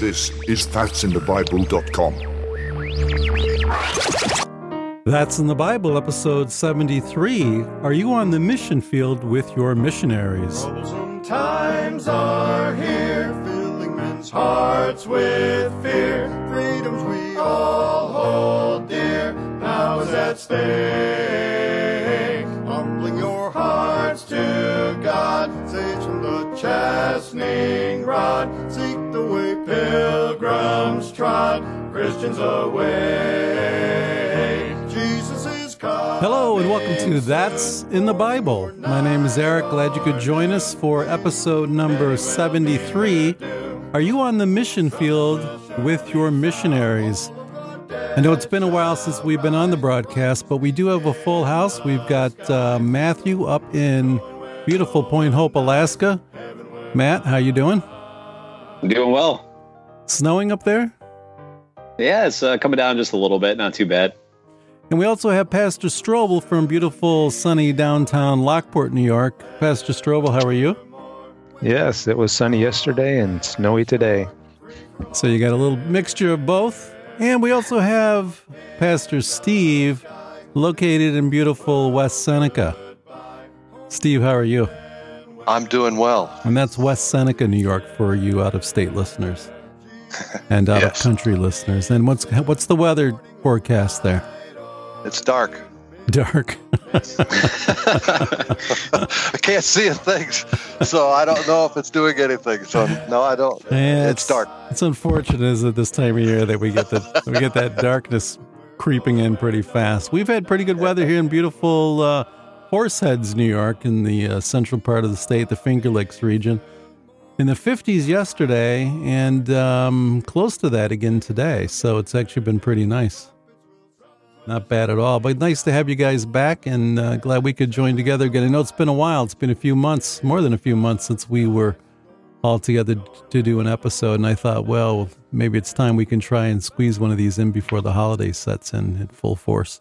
This is that'sinthebible.com. That's in the Bible, episode 73. Are you on the mission field with your missionaries? Troublesome times are here, filling men's hearts with fear. Freedoms we all hold dear, now is at stake. Humbling your hearts to God, saves from the chastening rod. Seek the way pilgrims trod, Christians away. Jesus is coming. Hello, and welcome to That's in the Bible. My name is Eric. Glad you could join us for episode number 73. Are you on the mission field with your missionaries? I know it's been a while since we've been on the broadcast, but we do have a full house. We've got uh, Matthew up in beautiful Point Hope, Alaska. Matt, how you doing? Doing well. Snowing up there? Yeah, it's uh, coming down just a little bit, not too bad. And we also have Pastor Strobel from beautiful, sunny downtown Lockport, New York. Pastor Strobel, how are you? Yes, it was sunny yesterday and snowy today. So you got a little mixture of both. And we also have Pastor Steve, located in beautiful West Seneca. Steve, how are you? I'm doing well. And that's West Seneca, New York, for you out of state listeners and out Yes. of country listeners. And what's what's the weather forecast there? It's dark. Dark. I can't see a thing, so I don't know if it's doing anything. So no, I don't. Yeah, it's, dark. It's unfortunate is at this time of year that we get the we get that darkness creeping in pretty fast. We've had pretty good weather here in beautiful uh, Horseheads, New York, in the uh, central part of the state, the Finger Lakes region. In the 50s yesterday, and um, close to that again today. So it's actually been pretty nice. Not bad at all, but nice to have you guys back, and uh, glad we could join together again. I know it's been a while; it's been a few months, more than a few months, since we were all together to do an episode, and I thought, well, maybe it's time we can try and squeeze one of these in before the holiday sets in in full force.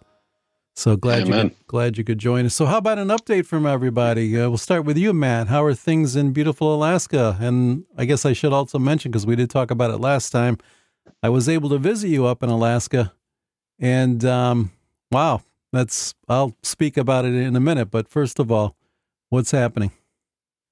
So glad you could, glad you could join us. So how about an update from everybody? Uh, we'll start with you, Matt. How are things in beautiful Alaska? And I guess I should also mention because we did talk about it last time. I was able to visit you up in Alaska, and um, wow, that's I'll speak about it in a minute. But first of all, what's happening?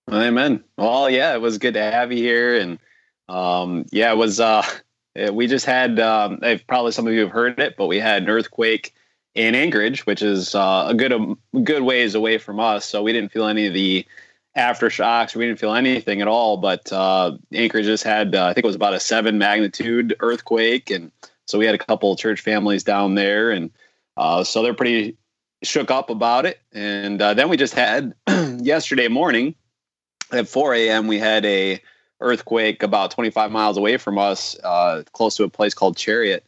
Amen. Well, yeah, it was good to have you here, and um, yeah, it was. Uh, we just had. Um, probably some of you have heard it, but we had an earthquake in Anchorage, which is uh, a good a good ways away from us, so we didn't feel any of the aftershocks. We didn't feel anything at all. But uh, Anchorage just had, uh, I think it was about a seven magnitude earthquake, and so we had a couple church families down there, and uh, so they're pretty shook up about it. And uh, then we just had yesterday morning at 4 a.m. we had a earthquake about 25 miles away from us, uh, close to a place called Chariot.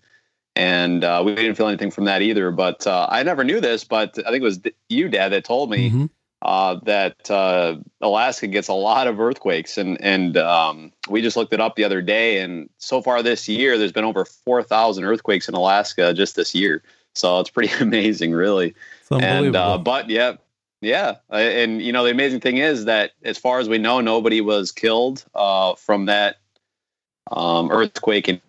And uh, we didn't feel anything from that either. But uh, I never knew this, but I think it was you, Dad, that told me Mhm. uh, that uh, Alaska gets a lot of earthquakes, and and um, we just looked it up the other day, and so far this year, there's been over four thousand earthquakes in Alaska just this year. So it's pretty amazing, really. And uh, but yeah, yeah, and you know the amazing thing is that as far as we know, nobody was killed uh, from that um, earthquake in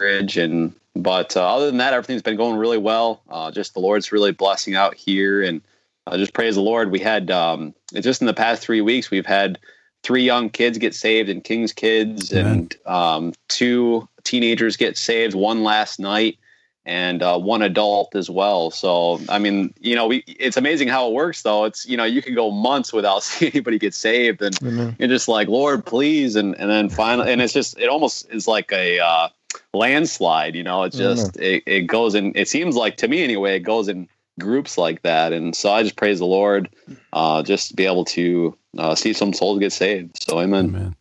Anchorage, and but uh, other than that, everything's been going really well. Uh, just the Lord's really blessing out here, and uh, just praise the Lord. We had um, just in the past three weeks, we've had three young kids get saved and King's Kids, and um, two teenagers get saved. One last night and uh, one adult as well. So, I mean, you know, we, it's amazing how it works, though. It's you know, you can go months without seeing anybody get saved, and Amen. you're just like, Lord, please, and and then finally, and it's just it almost is like a uh, landslide. You know, it's just it, it goes in. It seems like to me anyway, it goes in groups like that, and so I just praise the Lord, uh, just to be able to uh, see some souls get saved. So, Amen. Man,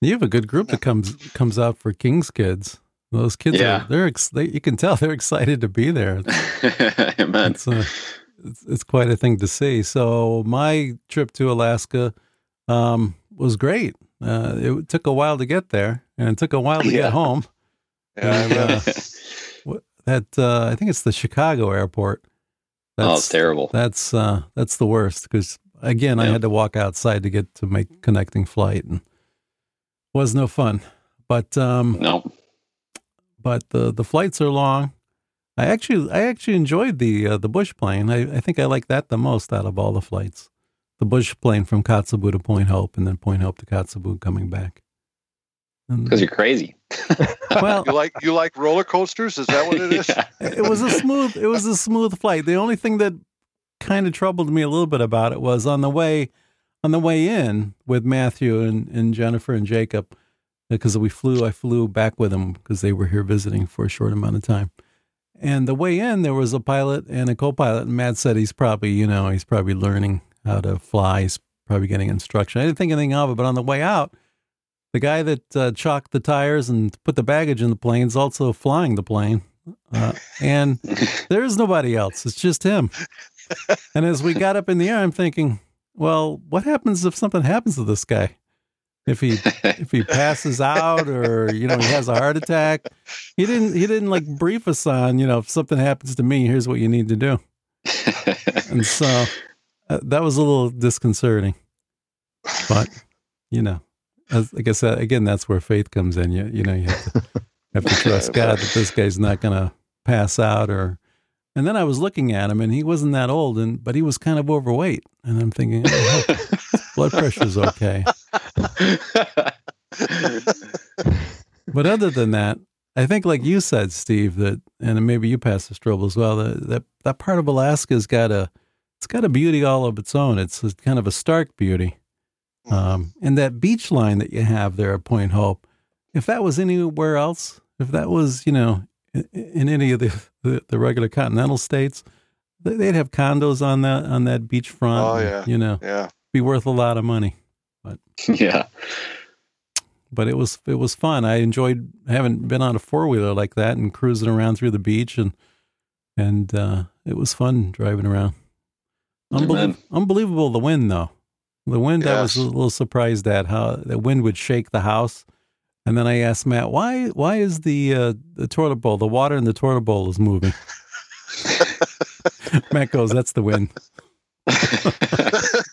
you have a good group that comes comes out for King's Kids. Those kids, Yeah. are, they're ex- they, you can tell they're excited to be there. Amen. It's, uh, it's it's quite a thing to see. So my trip to Alaska um, was great. Uh, it took a while to get there, and it took a while to Yeah. get home. Yeah, And, uh, that uh, I think it's the Chicago airport. oh, it's terrible. That's uh, that's the worst because again, I had to walk outside to get to my connecting flight, and was no fun. But um, No. but the the flights are long. I actually I actually enjoyed the uh, the bush plane. I, I think I like that the most out of all the flights. The bush plane from Kotzebue to Point Hope, and then Point Hope to Kotzebue coming back. And- Because you're crazy. well, You like you like roller coasters? Is that what it is? Yeah. it was a smooth it was a smooth flight. The only thing that kind of troubled me a little bit about it was on the way on the way in with Matthew and, and Jennifer and Jacob because we flew I flew back with them because they were here visiting for a short amount of time. And the way in there was a pilot and a co-pilot and Matt said he's probably, you know, he's probably learning how to fly. He's probably getting instruction. I didn't think anything of it, but on the way out, the guy that uh, chalked the tires and put the baggage in the plane is also flying the plane. Uh, and there is nobody else. It's just him. And as we got up in the air, I'm thinking, well, what happens if something happens to this guy? If he if he passes out or you know he has a heart attack, he didn't he didn't like brief us on you know if something happens to me, here's what you need to do. And so uh, that was a little disconcerting, but you know, I said, again, that's where faith comes in. You you know you have to have to trust God that this guy's not going to pass out or. And then I was looking at him, and he wasn't that old, and but he was kind of overweight, and I'm thinking, oh, blood pressure's okay. But other than that, I think, like you said, Steve, that and maybe you Pastor Strobel as well. That that, that part of Alaska's got a it's got a beauty all of its own. It's kind of a stark beauty, um, and that beach line that you have there at Point Hope. If that was anywhere else, if that was you know in, in any of the, the the regular continental states, they- they'd have condos on that on that beach front. Oh, and, yeah. you know, Yeah. be worth a lot of money But yeah. but it was it was fun. I enjoyed having been on a four wheeler like that and cruising around through the beach and and uh, it was fun driving around. Unbelie- unbelievable the wind though. The wind I was a little surprised at how the wind would shake the house. And then I asked Matt, why why is the uh, the toilet bowl, the water in the toilet bowl is moving? Matt goes, That's the wind.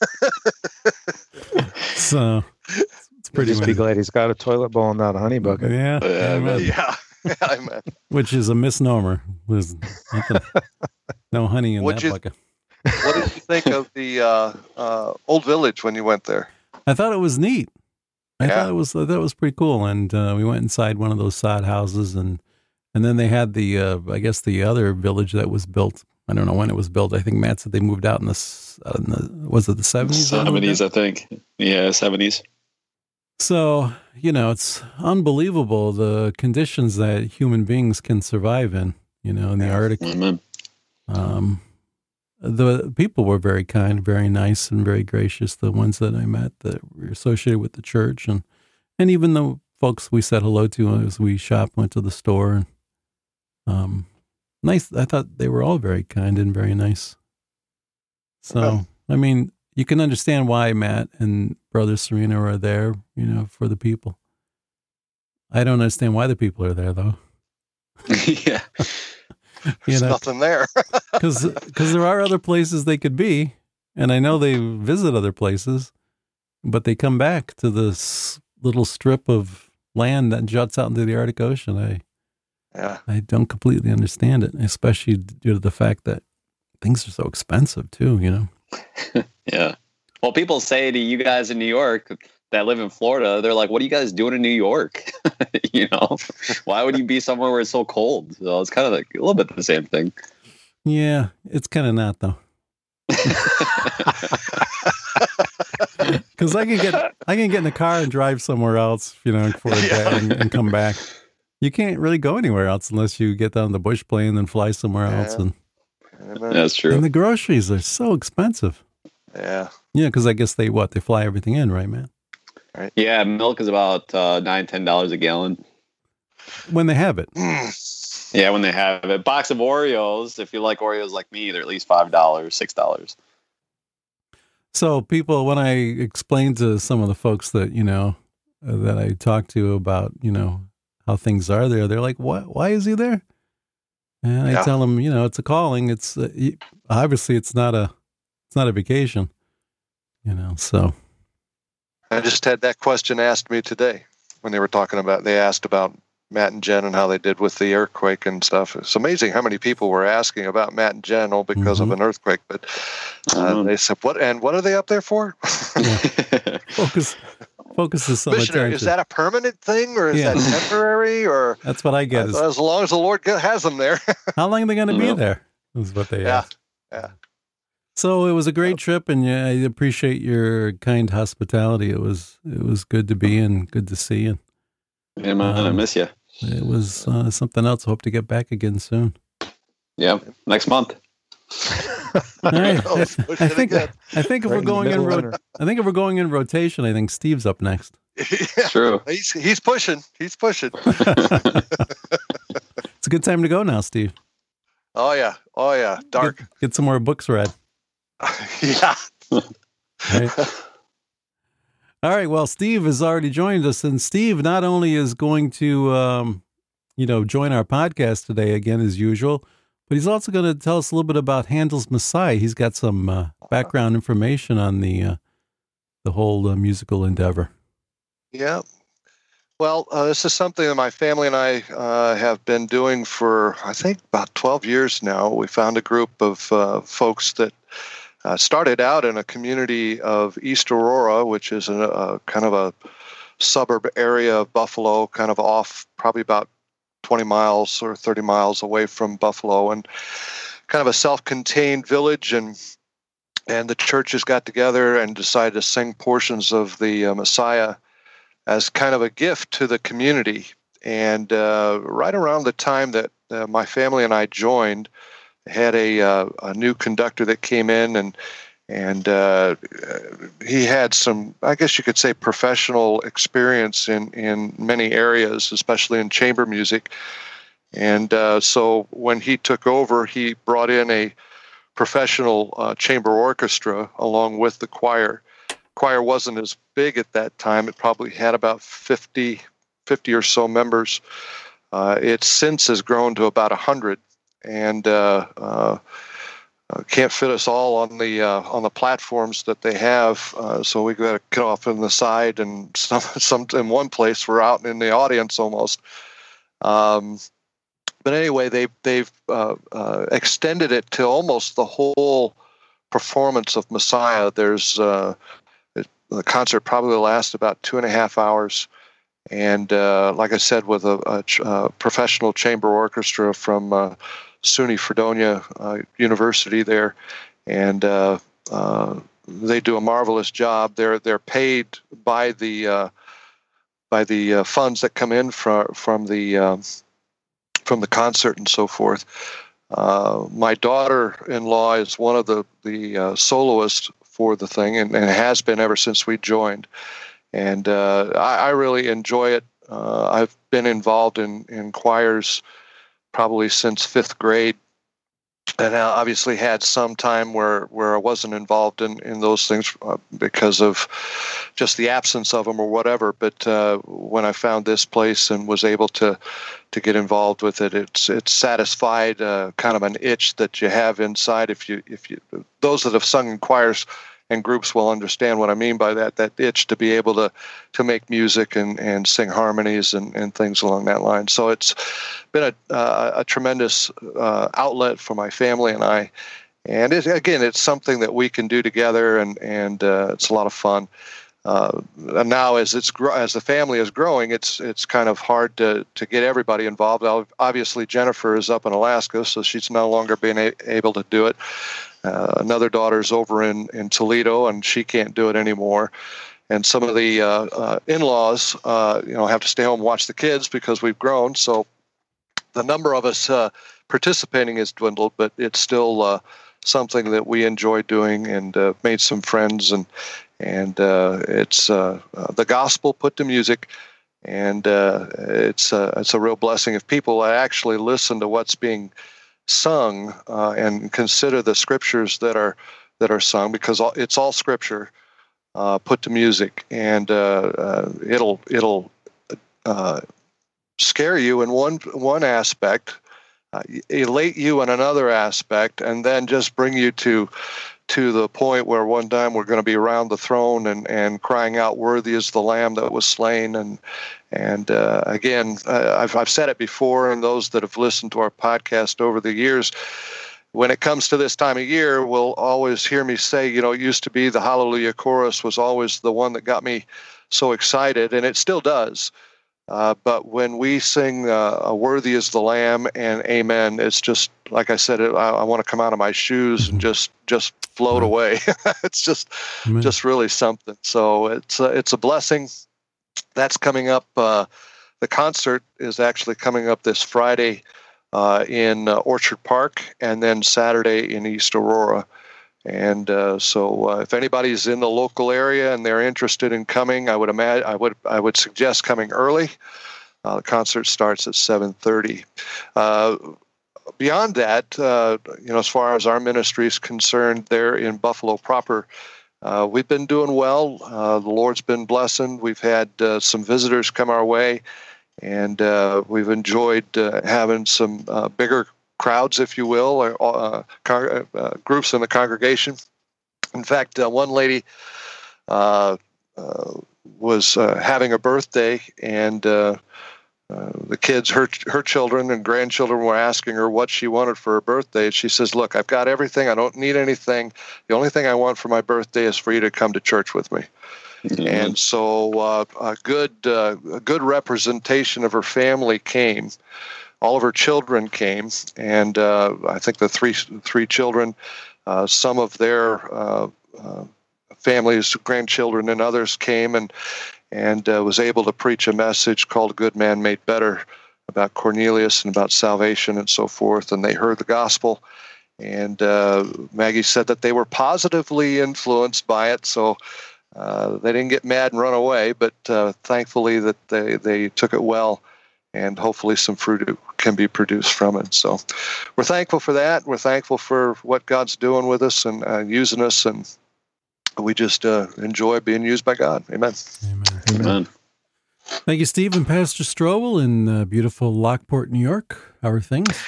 So it's pretty Just be glad he's got a toilet bowl and not a honey bucket. Yeah, Yeah, amen. Yeah. Yeah, I meant. which is a misnomer. There's nothing, no honey in What'd that you- bucket. What did you think of the uh, uh, old village when you went there? I thought it was neat. I Yeah. thought it was that was pretty cool, and uh, we went inside one of those sod houses, and and then they had the uh, I guess the other village that was built. I don't know when it was built. I think Matt said they moved out in the, uh, in the was it the seventies? Seventies, I think. Yeah, seventies. So, you know, it's unbelievable the conditions that human beings can survive in, you know, in the Arctic. Amen. Um, the people were very kind, very nice, and very gracious. The ones that I met that were associated with the church, and and even the folks we said hello to as we shopped, went to the store, and um, nice. I thought they were all very kind and very nice. So, Okay. I mean, you can understand why Matt and Brother Serena are there, you know, for the people. I don't understand why the people are there though. yeah. You There's know, nothing there. because there are other places they could be, and I know they visit other places, but they come back to this little strip of land that juts out into the Arctic Ocean. I yeah. I don't completely understand it, especially due to the fact that things are so expensive too. You know, Yeah. Well, people say to you guys in New York that live in Florida, they're like, "What are you guys doing in New York? you know, why would you be somewhere where it's so cold?" So it's kind of like a little bit the same thing. yeah, it's kind of not though. Because I can get I can get in the car and drive somewhere else, you know, for a day and, and come back. You can't really go anywhere else unless you get down the bush plane and fly somewhere else. And, Amen. That's true. and the groceries are so expensive. Yeah. Yeah, because I guess they what they fly everything in, right, man? Yeah, milk is about uh, nine, ten dollars a gallon. When they have it. Yeah, when they have it. Box of Oreos, if you like Oreos like me, they're at least five dollars, six dollars. So people, when I explain to some of the folks that you know uh, that I talk to about you know how things are there, they're like, "What? Why is he there?" And I tell them, you know, it's a calling. It's uh, obviously it's not a it's not a vacation, you know. So I just had that question asked me today. when they were talking about. They asked about Matt and Jen and how they did with the earthquake and stuff. It's amazing how many people were asking about Matt and Jen all because Mhm. of an earthquake. But uh, they said, "What and what are they up there for?" Focus focuses so much Missionary, is that a permanent thing or is Yeah. that temporary or That's what I get. Is as long as the Lord has them there? how long are they going to be Yeah. there? Is what they Yeah, ask. yeah. So it was a great trip, and yeah, I appreciate your kind hospitality. It was it was good to be in, good to see, and Yeah, man, I Um, miss you. it was uh, something else. Hope to get back again soon. Yeah, next month. All right. Oh, I, I think. I think if Right we're going in, middle ro- I think if we're going in rotation, I think Steve's up next. yeah, True. he's he's pushing. He's pushing. It's a good time to go now, Steve. Oh yeah. Oh yeah. Dark. Get, get some more books read. yeah. Right? All right. Well, Steve has already joined us, and Steve not only is going to, um, you know, join our podcast today again as usual, but he's also going to tell us a little bit about Handel's Messiah. He's got some uh, background information on the uh, the whole uh, musical endeavor. Yeah. Well, uh, this is something that my family and I uh, have been doing for, I think, about 12 years now. We found a group of uh, folks that uh, started out in a community of East Aurora, which is a, a kind of a suburb area of Buffalo, kind of off, probably about 20 miles or 30 miles away from Buffalo, and kind of a self-contained village. And and the churches got together and decided to sing portions of the uh, Messiah as kind of a gift to the community. And uh, right around the time that uh, my family and I joined, had a, uh, a new conductor that came in and and uh, he had some, I guess you could say, professional experience in, in many areas, especially in chamber music. And uh, so when he took over, he brought in a professional uh, chamber orchestra along with the choir choir wasn't as big at that time. It probably had about 50, 50 or so members. Uh, it since has grown to about 100 and uh, uh, uh, can't fit us all on the uh, on the platforms that they have. Uh, so we got to cut off in the side and some, some in one place we're out in the audience almost. Um, but anyway, they they've uh, uh, extended it to almost the whole performance of Messiah. There's uh, the concert probably lasts about two and a half hours, and uh, like I said, with a, a ch- professional chamber orchestra from uh, SUNY Fredonia uh, University there, and uh, uh, they do a marvelous job. They're they're paid by the uh, by the uh, funds that come in from from the from the concert and so forth. My daughter-in-law is one of the the soloists for the thing, and, and has been ever since we joined. And I, I really enjoy it. I've been involved in in choirs probably since fifth grade, and I obviously had some time where where I wasn't involved in in those things uh, because of just the absence of them or whatever. But uh, when I found this place and was able to to get involved with it, it's it's satisfied uh, kind of an itch that you have inside. If you if you those that have sung in choirs and groups will understand what I mean by that. That itch to be able to to make music and, and sing harmonies and, and things along that line. So it's been a uh, a tremendous uh, outlet for my family and I. And it, again, it's something that we can do together, and and uh, it's a lot of fun. Uh, and now, as it's as the family is growing, it's it's kind of hard to to get everybody involved. Obviously, Jennifer is up in Alaska, so she's no longer being a- able to do it. Uh, another daughter's over in, in Toledo, and she can't do it anymore. And some of the uh, uh, in-laws, uh, you know, have to stay home and watch the kids because we've grown. So the number of us uh, participating has dwindled, but it's still uh, something that we enjoy doing and uh, made some friends. And and it's the gospel put to music. And it's it's a real blessing if people actually listen to what's being sung uh, and consider the scriptures that are that are sung because it's all scripture uh, put to music. And uh, it'll it'll scare you in one one aspect elate you in another aspect and then just bring you to to the point where one time we're going to be around the throne and, and crying out, "Worthy is the Lamb that was slain." And and uh, again, I've I've said it before, and those that have listened to our podcast over the years, when it comes to this time of year, will always hear me say, you know, it used to be the Hallelujah chorus was always the one that got me so excited, and it still does. Uh, but when we sing uh, "Worthy is the Lamb" and "Amen," it's just like I said. It, I, I want to come out of my shoes and just just float away. it's just Amen. just really something. So it's uh, it's a blessing. That's coming up. Uh, the concert is actually coming up this Friday uh, in Orchard Park, and then Saturday in East Aurora. And uh, so, uh, if anybody's in the local area and they're interested in coming, I would imagine I would I would suggest coming early. Uh, the concert starts at 7:30. Uh, beyond that, uh, you know, as far as our ministry is concerned, there in Buffalo proper, uh, we've been doing well. the Lord's been blessing. We've had some visitors come our way, and we've enjoyed having some bigger crowds, if you will, or uh, con- uh, groups in the congregation. In fact, uh, one lady uh, uh, was uh, having a birthday, and the kids, her her children and grandchildren, were asking her what she wanted for her birthday. She says, "Look, I've got everything. I don't need anything. The only thing I want for my birthday is for you to come to church with me." Mm-hmm. And so, a good a good representation of her family came all of her children came, and uh, I think the three three children, uh, some of their uh, uh families, grandchildren, and others came and and uh, was able to preach a message called "Good Man Made Better" about Cornelius and about salvation and so forth. And they heard the gospel, and uh, Maggie said that they were positively influenced by it. So. they didn't get mad and run away, but thankfully that they, they took it well and hopefully some fruit can be produced from it. So we're thankful for that. We're thankful for what God's doing with us and uh, using us, and we just uh, enjoy being used by God. Amen. Amen. Amen. Thank you, Steve and Pastor Strobel in uh, beautiful Lockport, New York. How are things?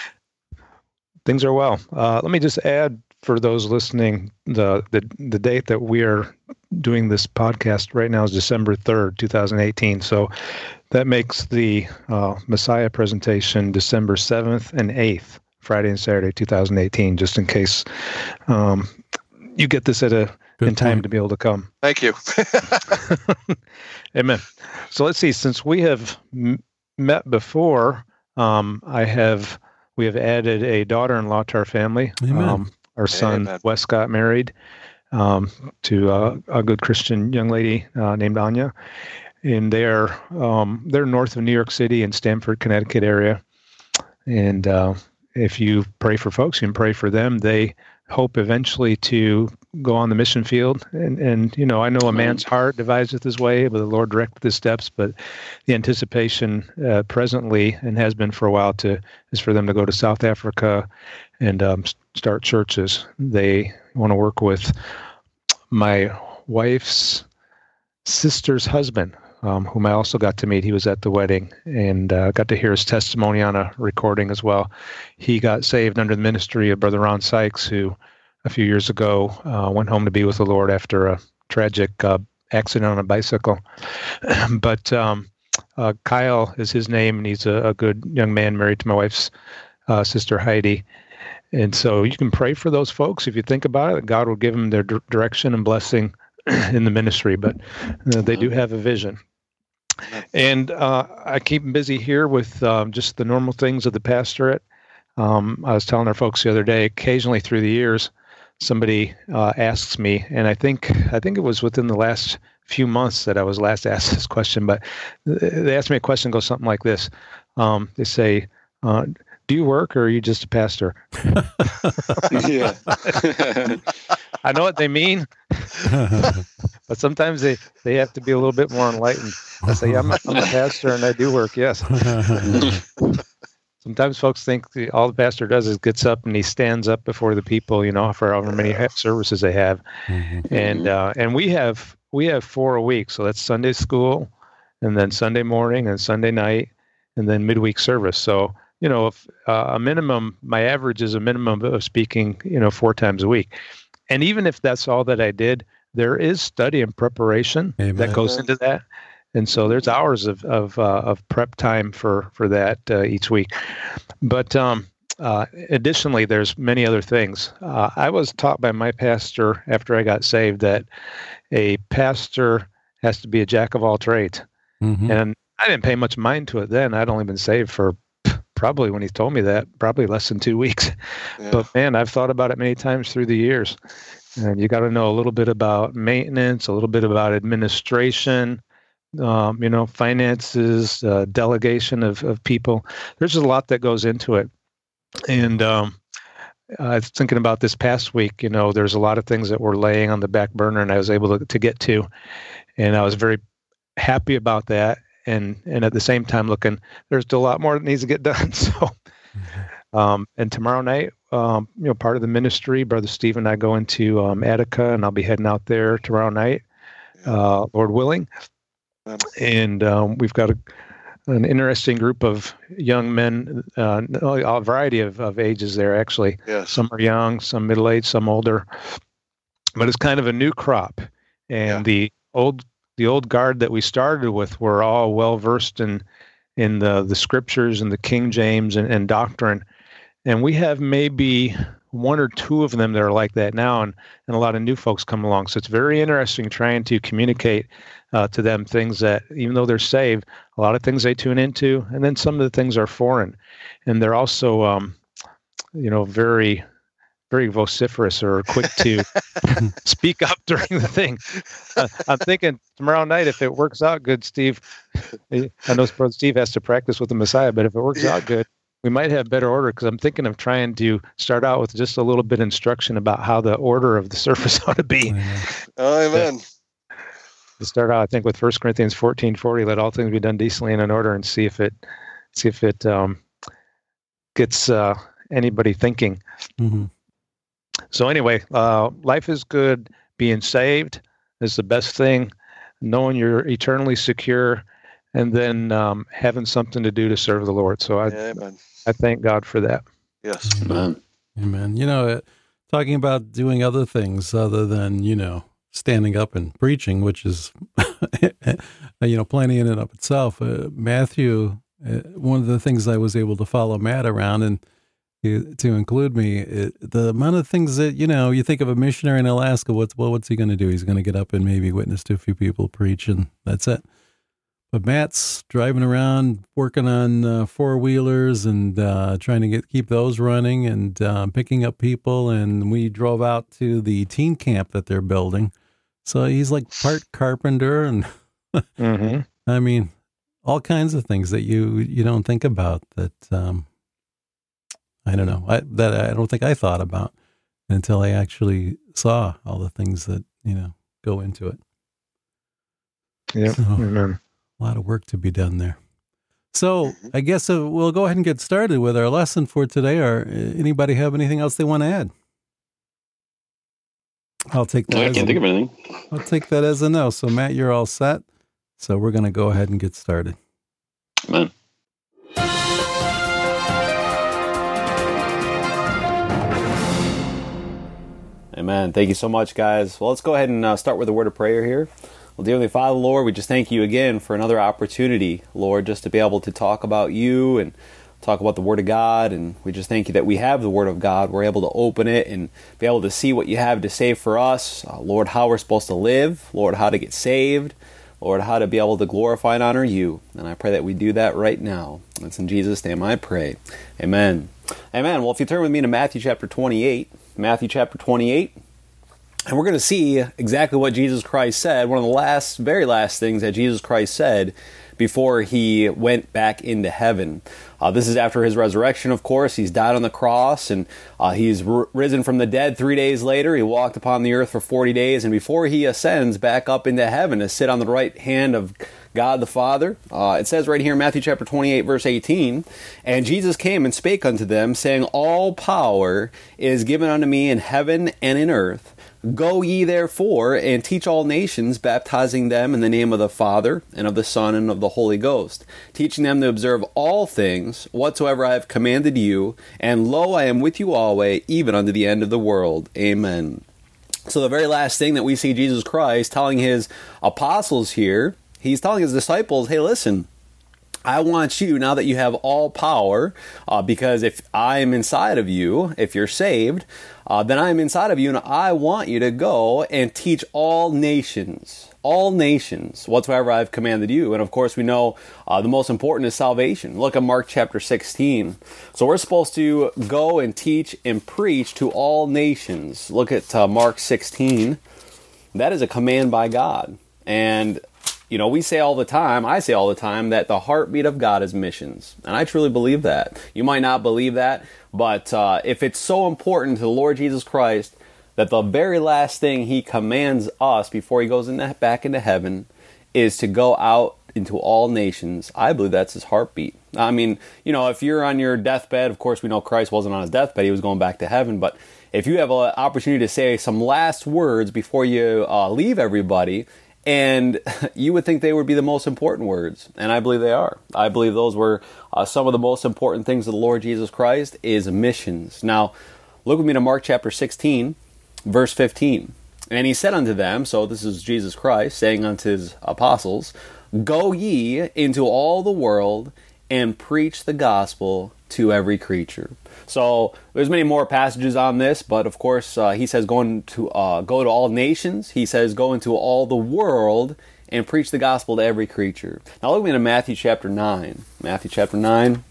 Things are well. Uh, let me just add for those listening, the, the the date that we are doing this podcast right now is December third, two thousand eighteen. So that makes the uh, Messiah presentation December 7th and 8th, Friday and Saturday, 2018, just in case um, you get this at a Good in time point. to be able to come. Thank you. Amen. So let's see. Since we have m- met before, um, I have we have added a daughter-in-law to our family. Um, our son Amen. Wes got married um, to uh, a good Christian young lady uh, named Anya, and they're um, they're north of New York City in Stamford, Connecticut area. And uh, if you pray for folks, you can pray for them. They hope eventually to go on the mission field. And and you know, I know a man's heart deviseth his way, but the Lord directed his steps. But the anticipation uh, presently and has been for a while to is for them to go to South Africa and um, start churches. They want to work with my wife's sister's husband um, whom I also got to meet. He was at the wedding and uh, got to hear his testimony on a recording as well. He got saved under the ministry of Brother Ron Sykes, who a few years ago uh, went home to be with the Lord after a tragic uh, accident on a bicycle. but um, uh, Kyle is his name, and he's a, a, good young man married to my wife's uh, sister Heidi. And so you can pray for those folks if you think about it. God will give them their d- direction and blessing in the ministry, but uh, they do have a vision. And uh, I keep busy here with um, just the normal things of the pastorate. Um, I was telling our folks the other day. Occasionally, through the years, somebody uh, asks me, and I think I think it was within the last few months that I was last asked this question. But they asked me a question, goes something like this: um, They say, uh, "Do you work, or are you just a pastor?" yeah. I know what they mean, but sometimes they, they have to be a little bit more enlightened. I say, I'm a, I'm a pastor and I do work, yes. sometimes folks think the, all the pastor does is gets up and he stands up before the people, you know, for however many services they have, mm-hmm. and uh, and we have we have four a week, so that's Sunday school, and then Sunday morning and Sunday night, and then midweek service. So you know, if uh, a minimum, my average is a minimum of speaking, you know, four times a week. and even if that's all that I did, there is study and preparation Amen. that goes into that. And so there's hours of of, uh, of prep time for for that uh, each week. But um, uh, additionally, there's many other things. Uh, I was taught by my pastor after I got saved that a pastor has to be a jack of all trades, mm-hmm. and I didn't pay much mind to it then. I'd only been saved for probably when he told me that probably less than two weeks. Yeah. But man, I've thought about it many times through the years. And you got to know a little bit about maintenance, a little bit about administration, um, you know, finances, uh, delegation of, of people. There's a lot that goes into it. And um, I was thinking about this past week, you know, there's a lot of things that were laying on the back burner and I was able to, to get to. And I was very happy about that. And, and at the same time looking, there's still a lot more that needs to get done. So, mm-hmm. um, and tomorrow night, um, you know, part of the ministry, Brother Steve and I go into um, Attica and I'll be heading out there tomorrow night, uh, Lord willing. And um, we've got a, an interesting group of young men, uh, a variety of, of ages there, actually. Yes. Some are young, some middle aged, some older. But it's kind of a new crop. And yeah. the old the old guard that we started with were all well versed in in the, the scriptures and the King James and, and doctrine. And we have maybe one or two of them that are like that now, and, and a lot of new folks come along. So it's very interesting trying to communicate uh, to them things that, even though they're saved, a lot of things they tune into, and then some of the things are foreign, and they're also, um, you know, very, very vociferous or quick to speak up during the thing. Uh, I'm thinking tomorrow night, if it works out good, Steve, I know Steve has to practice with the Messiah, but if it works yeah. out good, we might have better order because I'm thinking of trying to start out with just a little bit instruction about how the order of the surface ought to be. Oh, amen to start out, I think with First Corinthians fourteen forty, let all things be done decently and in order, and see if it see if it um, gets uh, anybody thinking. Mm-hmm. So anyway, uh, life is good. Being saved is the best thing. Knowing you're eternally secure, and then um, having something to do to serve the Lord. So I, Amen. I thank God for that. Yes, Amen. Amen. You know, uh, talking about doing other things other than you know standing up and preaching, which is, you know, plenty in and of itself. Uh, Matthew, uh, one of the things I was able to follow Matt around and to include me, it, the amount of things that you know, you think of a missionary in Alaska. What's well, what's he going to do? He's going to get up and maybe witness to a few people preach, and that's it. But Matt's driving around, working on uh, four wheelers and uh, trying to get keep those running and uh, picking up people. And we drove out to the teen camp that they're building so he's like part carpenter and mm-hmm. I mean, all kinds of things that you you don't think about that um, I don't know I, that I don't think I thought about until I actually saw all the things that you know go into it. Yeah, so, a lot of work to be done there. So mm-hmm. I guess uh, we'll go ahead and get started with our lesson for today. Or uh, anybody have anything else they want to add? I'll take that. I can't a, think of anything. I'll take that as a no. So Matt, you're all set. So we're going to go ahead and get started. Amen. Amen. Thank you so much, guys. Well, let's go ahead and uh, start with a word of prayer here. Well, dearly Father, Lord, we just thank you again for another opportunity, Lord, just to be able to talk about you and talk about the Word of God, and we just thank you that we have the Word of God. We're able to open it and be able to see what you have to say for us. Uh, Lord, how we're supposed to live. Lord, how to get saved. Lord, how to be able to glorify and honor you. And I pray that we do that right now. It's in Jesus' name I pray. Amen. Amen. Well, if you turn with me to Matthew chapter 28, Matthew chapter 28, and we're going to see exactly what Jesus Christ said. One of the last, very last things that Jesus Christ said before he went back into heaven. Uh, this is after his resurrection, of course. He's died on the cross and uh, he's r- risen from the dead three days later. He walked upon the earth for 40 days, and before he ascends back up into heaven to sit on the right hand of God the Father, uh, it says right here in Matthew chapter 28, verse 18, And Jesus came and spake unto them, saying, All power is given unto me in heaven and in earth. Go ye therefore and teach all nations, baptizing them in the name of the Father, and of the Son, and of the Holy Ghost, teaching them to observe all things whatsoever I have commanded you. And lo, I am with you always, even unto the end of the world. Amen. So, the very last thing that we see Jesus Christ telling his apostles here, he's telling his disciples, hey, listen, I want you, now that you have all power, uh, because if I am inside of you, if you're saved, uh, then I am inside of you, and I want you to go and teach all nations, all nations, whatsoever I've commanded you. And of course, we know uh, the most important is salvation. Look at Mark chapter 16. So we're supposed to go and teach and preach to all nations. Look at uh, Mark 16. That is a command by God. And you know, we say all the time, I say all the time, that the heartbeat of God is missions. And I truly believe that. You might not believe that, but uh, if it's so important to the Lord Jesus Christ that the very last thing he commands us before he goes in back into heaven is to go out into all nations, I believe that's his heartbeat. I mean, you know, if you're on your deathbed, of course, we know Christ wasn't on his deathbed, he was going back to heaven, but if you have an opportunity to say some last words before you uh, leave everybody, and you would think they would be the most important words, and I believe they are. I believe those were uh, some of the most important things of the Lord Jesus Christ is missions. Now, look with me to Mark chapter 16, verse 15. And he said unto them, so this is Jesus Christ saying unto his apostles, Go ye into all the world and preach the gospel to every creature. So there's many more passages on this, but of course uh, he says going to uh, go to all nations. He says go into all the world and preach the gospel to every creature. Now look at Matthew chapter nine. Matthew chapter nine.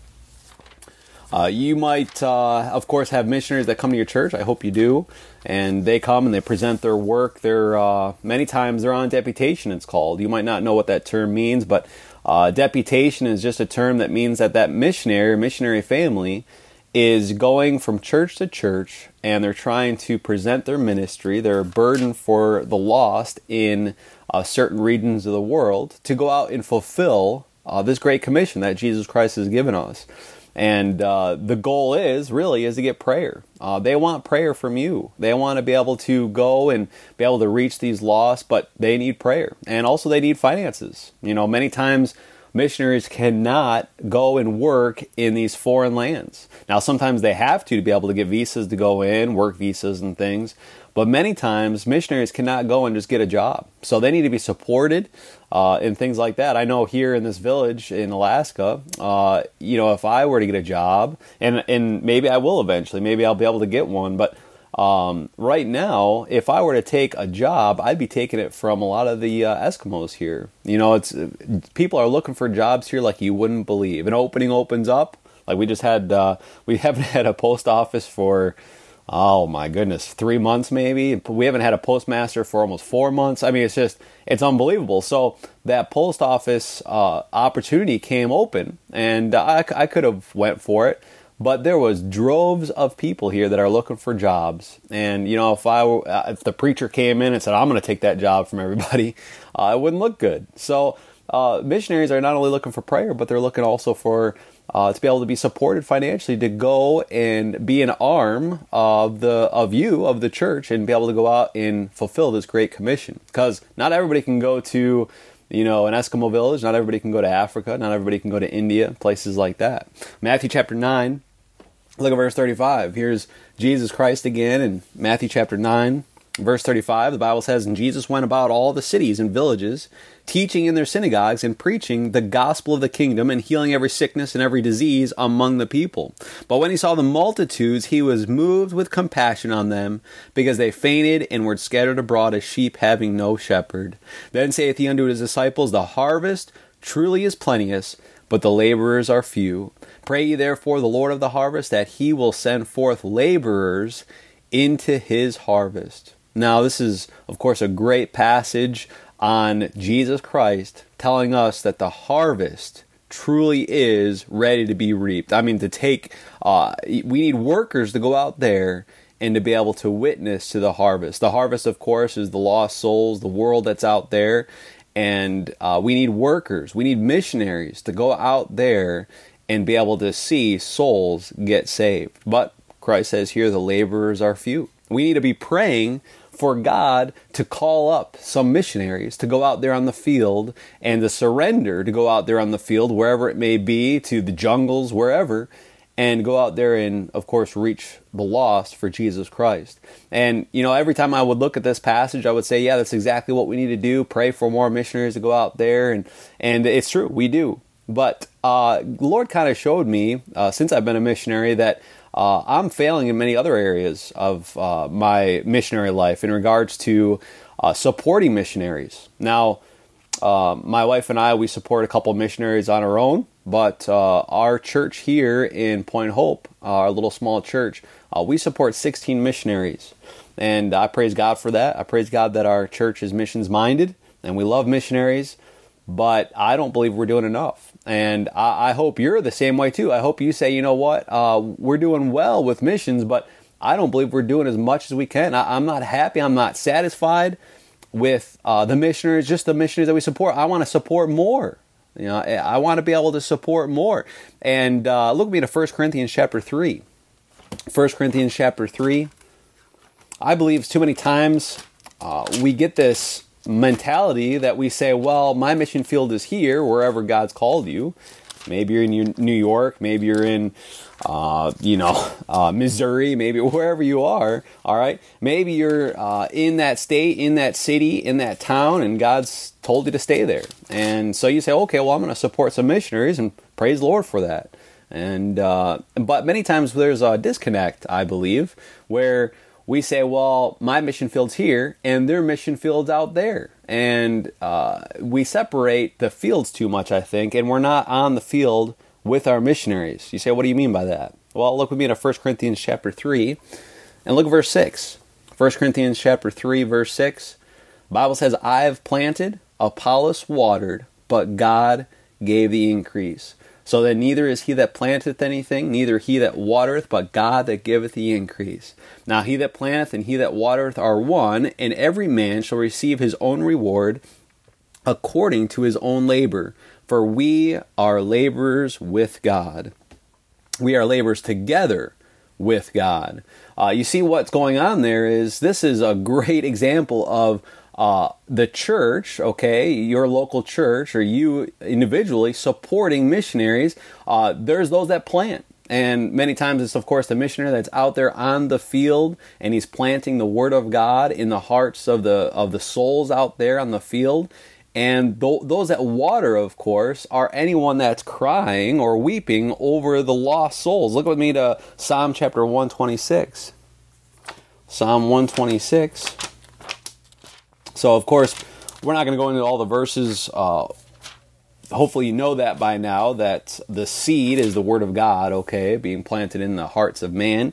Uh, you might, uh, of course, have missionaries that come to your church. I hope you do, and they come and they present their work. They're uh, many times they're on deputation. It's called. You might not know what that term means, but uh, deputation is just a term that means that that missionary missionary family is going from church to church and they're trying to present their ministry, their burden for the lost in uh, certain regions of the world to go out and fulfill uh, this great commission that Jesus Christ has given us. And uh, the goal is really is to get prayer. Uh, they want prayer from you. They want to be able to go and be able to reach these lost, but they need prayer, and also they need finances. You know, many times missionaries cannot go and work in these foreign lands. Now, sometimes they have to to be able to get visas to go in, work visas and things. But many times, missionaries cannot go and just get a job. So they need to be supported uh, and things like that. I know here in this village in Alaska, uh, you know, if I were to get a job, and, and maybe I will eventually, maybe I'll be able to get one, but um, right now, if I were to take a job, I'd be taking it from a lot of the uh, Eskimos here. You know, it's people are looking for jobs here like you wouldn't believe. An opening opens up, like we just had. Uh, we haven't had a post office for oh my goodness, three months maybe. We haven't had a postmaster for almost four months. I mean, it's just it's unbelievable. So that post office uh, opportunity came open, and I, I could have went for it but there was droves of people here that are looking for jobs and you know if i if the preacher came in and said i'm going to take that job from everybody uh, it wouldn't look good so uh, missionaries are not only looking for prayer but they're looking also for uh, to be able to be supported financially to go and be an arm of the of you of the church and be able to go out and fulfill this great commission because not everybody can go to you know, an Eskimo village. Not everybody can go to Africa. Not everybody can go to India, places like that. Matthew chapter 9, Look at verse 35. Here's Jesus Christ again in Matthew chapter 9, verse 35. The Bible says, And Jesus went about all the cities and villages, teaching in their synagogues and preaching the gospel of the kingdom and healing every sickness and every disease among the people. But when he saw the multitudes, he was moved with compassion on them, because they fainted and were scattered abroad as sheep having no shepherd. Then saith he unto his disciples, The harvest truly is plenteous, but the laborers are few. Pray ye therefore the Lord of the harvest that he will send forth laborers into his harvest. Now, this is, of course, a great passage on Jesus Christ telling us that the harvest truly is ready to be reaped. I mean, to take, uh, we need workers to go out there and to be able to witness to the harvest. The harvest, of course, is the lost souls, the world that's out there. And uh, we need workers, we need missionaries to go out there and be able to see souls get saved. But Christ says here the laborers are few. We need to be praying for God to call up some missionaries to go out there on the field and to surrender to go out there on the field, wherever it may be, to the jungles, wherever, and go out there and, of course, reach the lost for Jesus Christ. And, you know, every time I would look at this passage, I would say, yeah, that's exactly what we need to do. Pray for more missionaries to go out there. And, and it's true, we do. But uh, Lord kind of showed me, uh, since I've been a missionary, that uh, I'm failing in many other areas of uh, my missionary life in regards to uh, supporting missionaries. Now, uh, my wife and I, we support a couple missionaries on our own, but our church here in Point Hope, our little small church, we support 16 missionaries. And I praise God for that. I praise God that our church is missions minded and we love missionaries, but I don't believe we're doing enough. And I, I hope you're the same way too. I hope you say, you know what, uh, we're doing well with missions, but I don't believe we're doing as much as we can. I, I'm not happy. I'm not satisfied with uh, the missionaries, just the missionaries that we support. I want to support more. You know, I want to be able to support more. And uh, look at me to 1 Corinthians chapter 3. 1 Corinthians chapter 3. I believe too many times uh, we get this mentality that we say, well, my mission field is here, wherever God's called you. Maybe you're in New York, maybe you're in uh, you know, uh, Missouri, maybe wherever you are, all right? Maybe you're uh, in that state, in that city, in that town, and God's told you to stay there. And so you say, okay, well, I'm going to support some missionaries and praise the Lord for that. And, uh, but many times there's a disconnect, I believe, where we say, well, my mission field's here and their mission field's out there. And uh, we separate the fields too much, I think, and we're not on the field with our missionaries. You say, what do you mean by that? Well, look with me to 1 Corinthians chapter 3 and look at verse 6. 1 Corinthians chapter 3 verse 6. Bible says, I have planted, Apollos watered, but God gave the increase. So that neither is he that planteth anything, neither he that watereth, but God that giveth the increase. Now he that planteth and he that watereth are one, and every man shall receive his own reward according to his own labor. For we are laborers with God. We are laborers together with God. Uh, you see what's going on there is this is a great example of uh, the church, okay, your local church or you individually supporting missionaries. Uh, there's those that plant. And many times it's, of course, the missionary that's out there on the field and he's planting the word of God in the hearts of the, of the souls out there on the field. And th- those that water, of course, are anyone that's crying or weeping over the lost souls. Look with me to Psalm chapter 126. Psalm 126. So, of course, we're not going to go into all the verses. Uh, hopefully, you know that by now that the seed is the word of God, okay, being planted in the hearts of man.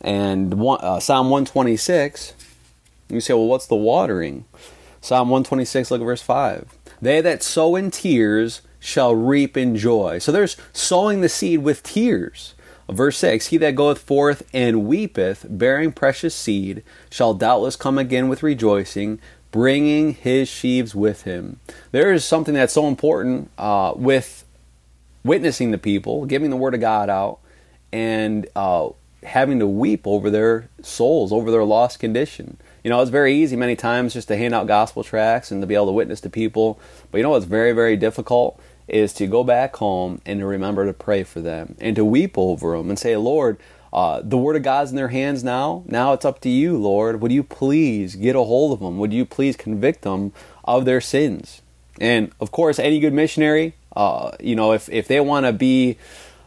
And one, uh, Psalm 126, you say, well, what's the watering? Psalm 126, look at verse 5. They that sow in tears shall reap in joy. So there's sowing the seed with tears. Verse 6 He that goeth forth and weepeth, bearing precious seed, shall doubtless come again with rejoicing, bringing his sheaves with him. There is something that's so important uh, with witnessing the people, giving the word of God out, and uh, having to weep over their souls, over their lost condition. You know, it's very easy many times just to hand out gospel tracts and to be able to witness to people. But you know what's very, very difficult is to go back home and to remember to pray for them and to weep over them and say, Lord, uh, the word of God's in their hands now. Now it's up to you, Lord. Would you please get a hold of them? Would you please convict them of their sins? And of course, any good missionary, uh, you know, if, if they want to be,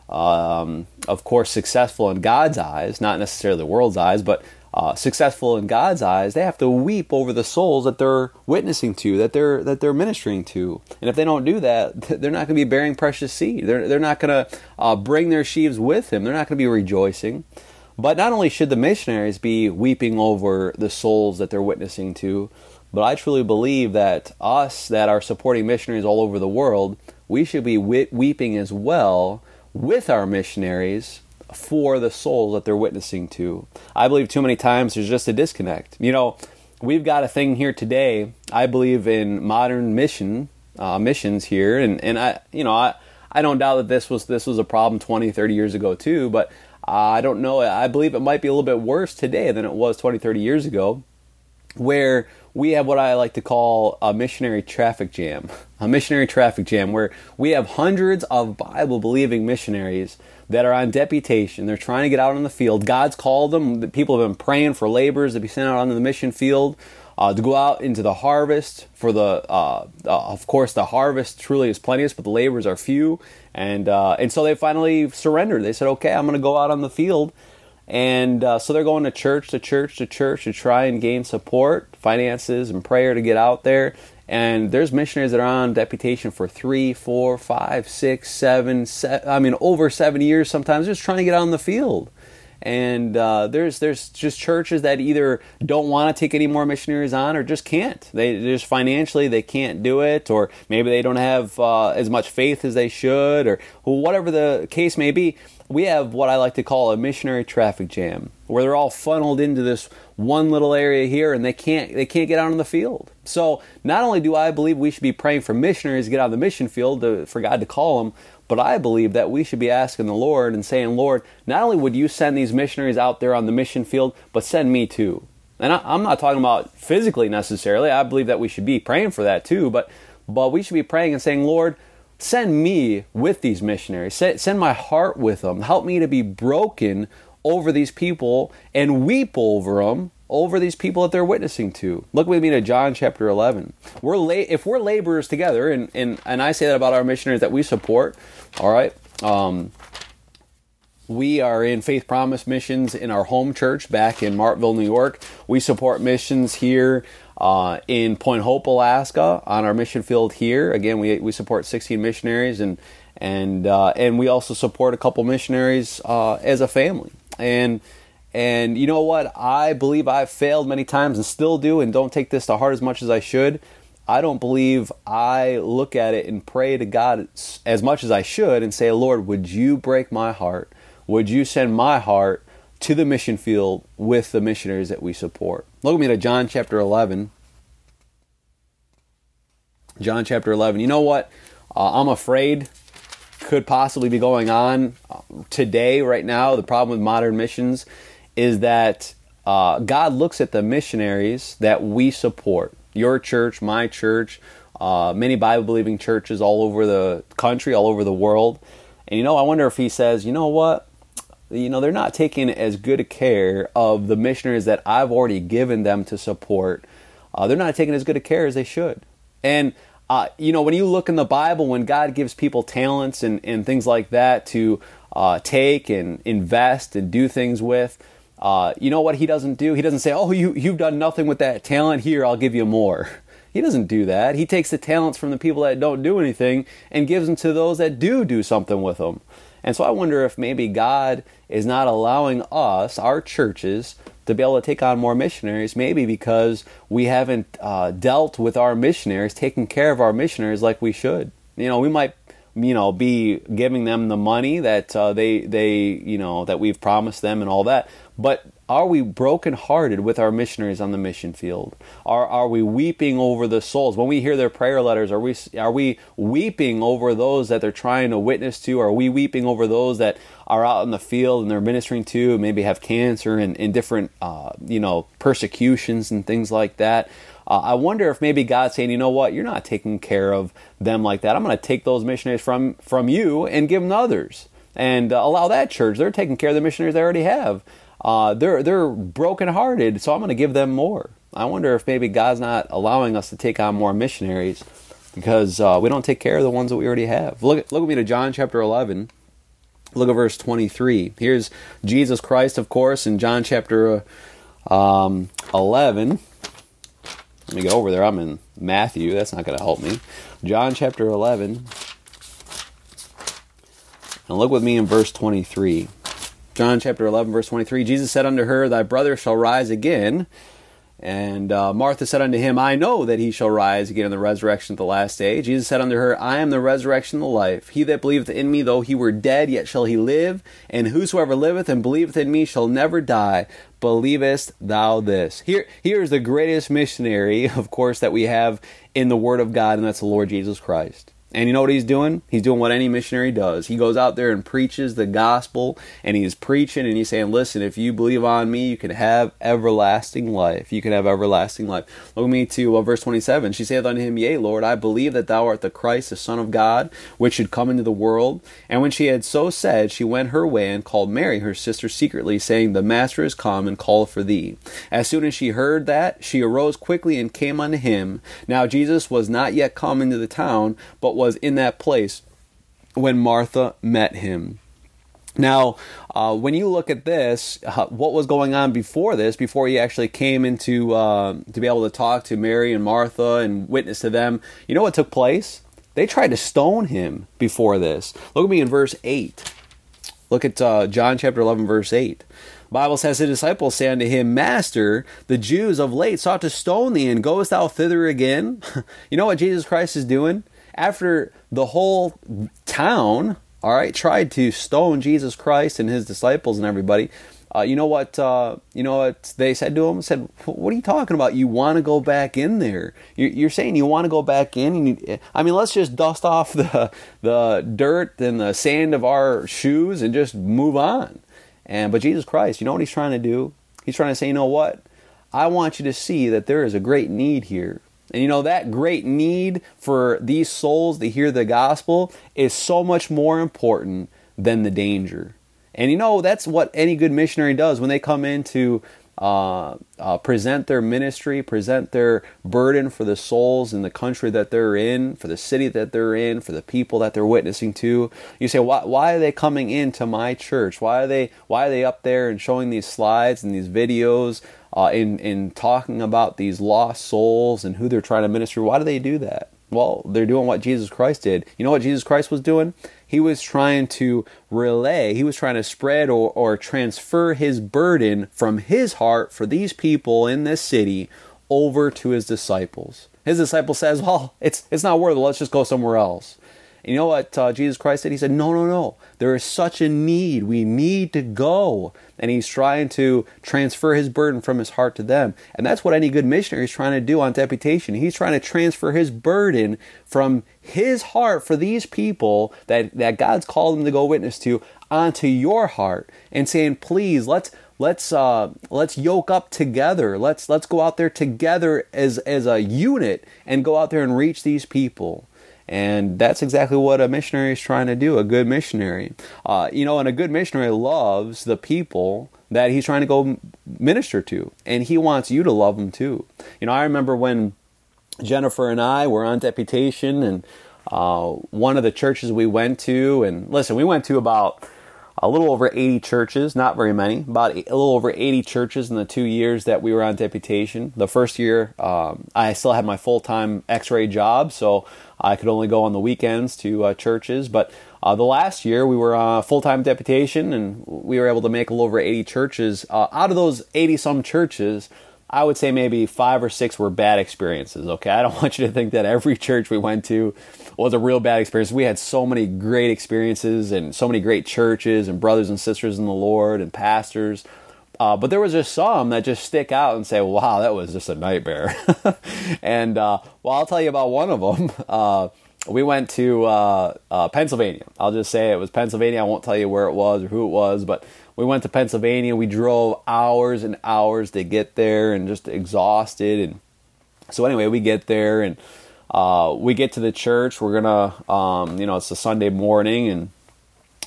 um, of course, successful in God's eyes, not necessarily the world's eyes, but uh, successful in God's eyes, they have to weep over the souls that they're witnessing to, that they're that they're ministering to. And if they don't do that, they're not going to be bearing precious seed. They're they're not going to uh, bring their sheaves with them. They're not going to be rejoicing. But not only should the missionaries be weeping over the souls that they're witnessing to, but I truly believe that us that are supporting missionaries all over the world, we should be weeping as well with our missionaries for the souls that they're witnessing to. I believe too many times there's just a disconnect. You know, we've got a thing here today. I believe in modern mission uh, missions here, and and I you know I I don't doubt that this was this was a problem 20, 30 years ago too, but I don't know. I believe it might be a little bit worse today than it was 20, 30 years ago. where we have what I like to call a missionary traffic jam. A missionary traffic jam where we have hundreds of Bible believing missionaries that are on deputation. They're trying to get out on the field. God's called them. People have been praying for laborers to be sent out onto the mission field. Uh, to go out into the harvest for the uh, uh, of course the harvest truly is plenteous but the laborers are few and uh, and so they finally surrendered they said okay i'm going to go out on the field and uh, so they're going to church to church to church to try and gain support, finances, and prayer to get out there. And there's missionaries that are on deputation for three, four, five, six, seven, seven I mean, over seven years sometimes, just trying to get out in the field. And uh, there's there's just churches that either don't want to take any more missionaries on or just can't. They just financially they can't do it, or maybe they don't have uh, as much faith as they should, or whatever the case may be we have what I like to call a missionary traffic jam, where they're all funneled into this one little area here, and they can't they can't get out in the field. So not only do I believe we should be praying for missionaries to get out of the mission field to, for God to call them, but I believe that we should be asking the Lord and saying, Lord, not only would you send these missionaries out there on the mission field, but send me too. And I, I'm not talking about physically necessarily. I believe that we should be praying for that too, but but we should be praying and saying, Lord, send me with these missionaries. Send my heart with them. Help me to be broken over these people and weep over them, over these people that they're witnessing to. Look with me to John chapter 11. We're la- if we're laborers together, and, and, and I say that about our missionaries that we support, all right, um, we are in Faith Promise missions in our home church back in Martville, New York. We support missions here uh, in Point Hope, Alaska, on our mission field here. Again, we, we support 16 missionaries and and uh, and we also support a couple missionaries uh, as a family. And and you know what? I believe I've failed many times and still do, and don't take this to heart as much as I should. I don't believe I look at it and pray to God as much as I should and say, Lord, would you break my heart? Would you send my heart to the mission field with the missionaries that we support. Look at me to John chapter 11. John chapter 11. You know what? Uh, I'm afraid could possibly be going on uh, today, right now. The problem with modern missions is that uh, God looks at the missionaries that we support. Your church, my church, uh, many Bible believing churches all over the country, all over the world. And you know, I wonder if He says, you know what? You know, they're not taking as good care of the missionaries that I've already given them to support. Uh, they're not taking as good a care as they should. And, uh, you know, when you look in the Bible, when God gives people talents and, and things like that to uh, take and invest and do things with, uh, you know what he doesn't do? He doesn't say, oh, you, you've done nothing with that talent. Here, I'll give you more. He doesn't do that. He takes the talents from the people that don't do anything and gives them to those that do do something with them. And so I wonder if maybe God is not allowing us, our churches, to be able to take on more missionaries, maybe because we haven't uh, dealt with our missionaries, taken care of our missionaries like we should. You know, we might, you know, be giving them the money that uh, they they you know that we've promised them and all that, but are we brokenhearted with our missionaries on the mission field? Are, are we weeping over the souls? When we hear their prayer letters, are we, are we weeping over those that they're trying to witness to? Are we weeping over those that are out in the field and they're ministering to, maybe have cancer and, and different, uh, you know, persecutions and things like that? Uh, I wonder if maybe God's saying, you know what, you're not taking care of them like that. I'm going to take those missionaries from, from you and give them to others and uh, allow that church. They're taking care of the missionaries they already have uh, they're they're brokenhearted, so I'm going to give them more. I wonder if maybe God's not allowing us to take on more missionaries because uh, we don't take care of the ones that we already have. Look look at me to John chapter 11. Look at verse 23. Here's Jesus Christ, of course, in John chapter um, 11. Let me go over there. I'm in Matthew. That's not going to help me. John chapter 11. And look with me in verse 23. John chapter 11, verse 23 Jesus said unto her, Thy brother shall rise again. And uh, Martha said unto him, I know that he shall rise again in the resurrection at the last day. Jesus said unto her, I am the resurrection and the life. He that believeth in me, though he were dead, yet shall he live. And whosoever liveth and believeth in me shall never die. Believest thou this? Here, here is the greatest missionary, of course, that we have in the Word of God, and that's the Lord Jesus Christ. And you know what he's doing? He's doing what any missionary does. He goes out there and preaches the gospel, and he's preaching and he's saying, Listen, if you believe on me, you can have everlasting life. You can have everlasting life. Look at me to uh, verse 27. She saith unto him, Yea, Lord, I believe that thou art the Christ, the Son of God, which should come into the world. And when she had so said, she went her way and called Mary, her sister, secretly, saying, The Master is come and calleth for thee. As soon as she heard that, she arose quickly and came unto him. Now Jesus was not yet come into the town, but was was in that place when Martha met him. Now, uh, when you look at this, uh, what was going on before this, before he actually came into uh, to be able to talk to Mary and Martha and witness to them, you know what took place? They tried to stone him before this. Look at me in verse 8. Look at uh, John chapter 11, verse 8. Bible says the disciples say unto him, Master, the Jews of late sought to stone thee, and goest thou thither again? you know what Jesus Christ is doing? After the whole town, all right, tried to stone Jesus Christ and his disciples and everybody, uh, you know what? Uh, you know what they said to him? Said, "What are you talking about? You want to go back in there? You're, you're saying you want to go back in? You, I mean, let's just dust off the the dirt and the sand of our shoes and just move on." And but Jesus Christ, you know what he's trying to do? He's trying to say, you know what? I want you to see that there is a great need here. And you know, that great need for these souls to hear the gospel is so much more important than the danger. And you know, that's what any good missionary does when they come in to uh, uh, present their ministry, present their burden for the souls in the country that they're in, for the city that they're in, for the people that they're witnessing to. You say, why, why are they coming into my church? Why are they why are they up there and showing these slides and these videos uh, in in talking about these lost souls and who they're trying to minister. Why do they do that? Well, they're doing what Jesus Christ did. You know what Jesus Christ was doing? He was trying to relay, he was trying to spread or, or transfer his burden from his heart for these people in this city over to his disciples. His disciple says, Well, it's, it's not worth it. Let's just go somewhere else. And you know what uh, Jesus Christ said? He said, No, no, no. There is such a need. We need to go. And he's trying to transfer his burden from his heart to them. And that's what any good missionary is trying to do on deputation. He's trying to transfer his burden from his heart for these people that, that God's called him to go witness to onto your heart and saying, please, let's let's uh, let's yoke up together. Let's let's go out there together as as a unit and go out there and reach these people. And that's exactly what a missionary is trying to do, a good missionary. Uh, you know, and a good missionary loves the people that he's trying to go minister to. And he wants you to love them too. You know, I remember when Jennifer and I were on deputation and uh, one of the churches we went to, and listen, we went to about a little over 80 churches, not very many, about a little over 80 churches in the two years that we were on deputation. The first year, um, I still had my full time x ray job, so I could only go on the weekends to uh, churches. But uh, the last year, we were uh, full time deputation, and we were able to make a little over 80 churches. Uh, out of those 80 some churches, I would say maybe five or six were bad experiences. Okay, I don't want you to think that every church we went to was a real bad experience. We had so many great experiences and so many great churches and brothers and sisters in the Lord and pastors. Uh, but there was just some that just stick out and say, "Wow, that was just a nightmare." and uh, well, I'll tell you about one of them. Uh, we went to uh, uh, Pennsylvania. I'll just say it was Pennsylvania. I won't tell you where it was or who it was, but we went to Pennsylvania. We drove hours and hours to get there, and just exhausted. And so anyway, we get there and uh, we get to the church. We're gonna, um, you know, it's a Sunday morning, and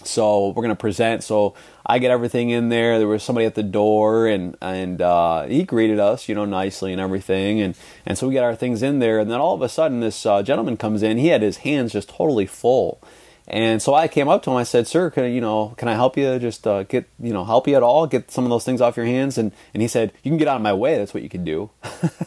so we're gonna present. So I get everything in there. There was somebody at the door, and and uh, he greeted us, you know, nicely and everything. And and so we get our things in there, and then all of a sudden, this uh, gentleman comes in. He had his hands just totally full. And so I came up to him. I said, "Sir, can you know, can I help you? Just uh, get, you know, help you at all? Get some of those things off your hands." And and he said, "You can get out of my way. That's what you can do."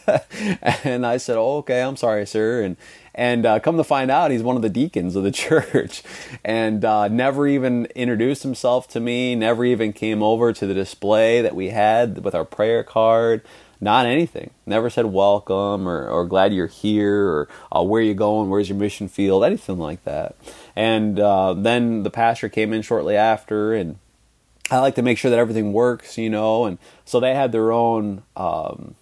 and I said, oh, "Okay, I'm sorry, sir." And and uh, come to find out, he's one of the deacons of the church, and uh, never even introduced himself to me. Never even came over to the display that we had with our prayer card not anything. Never said welcome or, or glad you're here or uh, where you going, where's your mission field, anything like that. And uh, then the pastor came in shortly after, and I like to make sure that everything works, you know. And so they had their own um,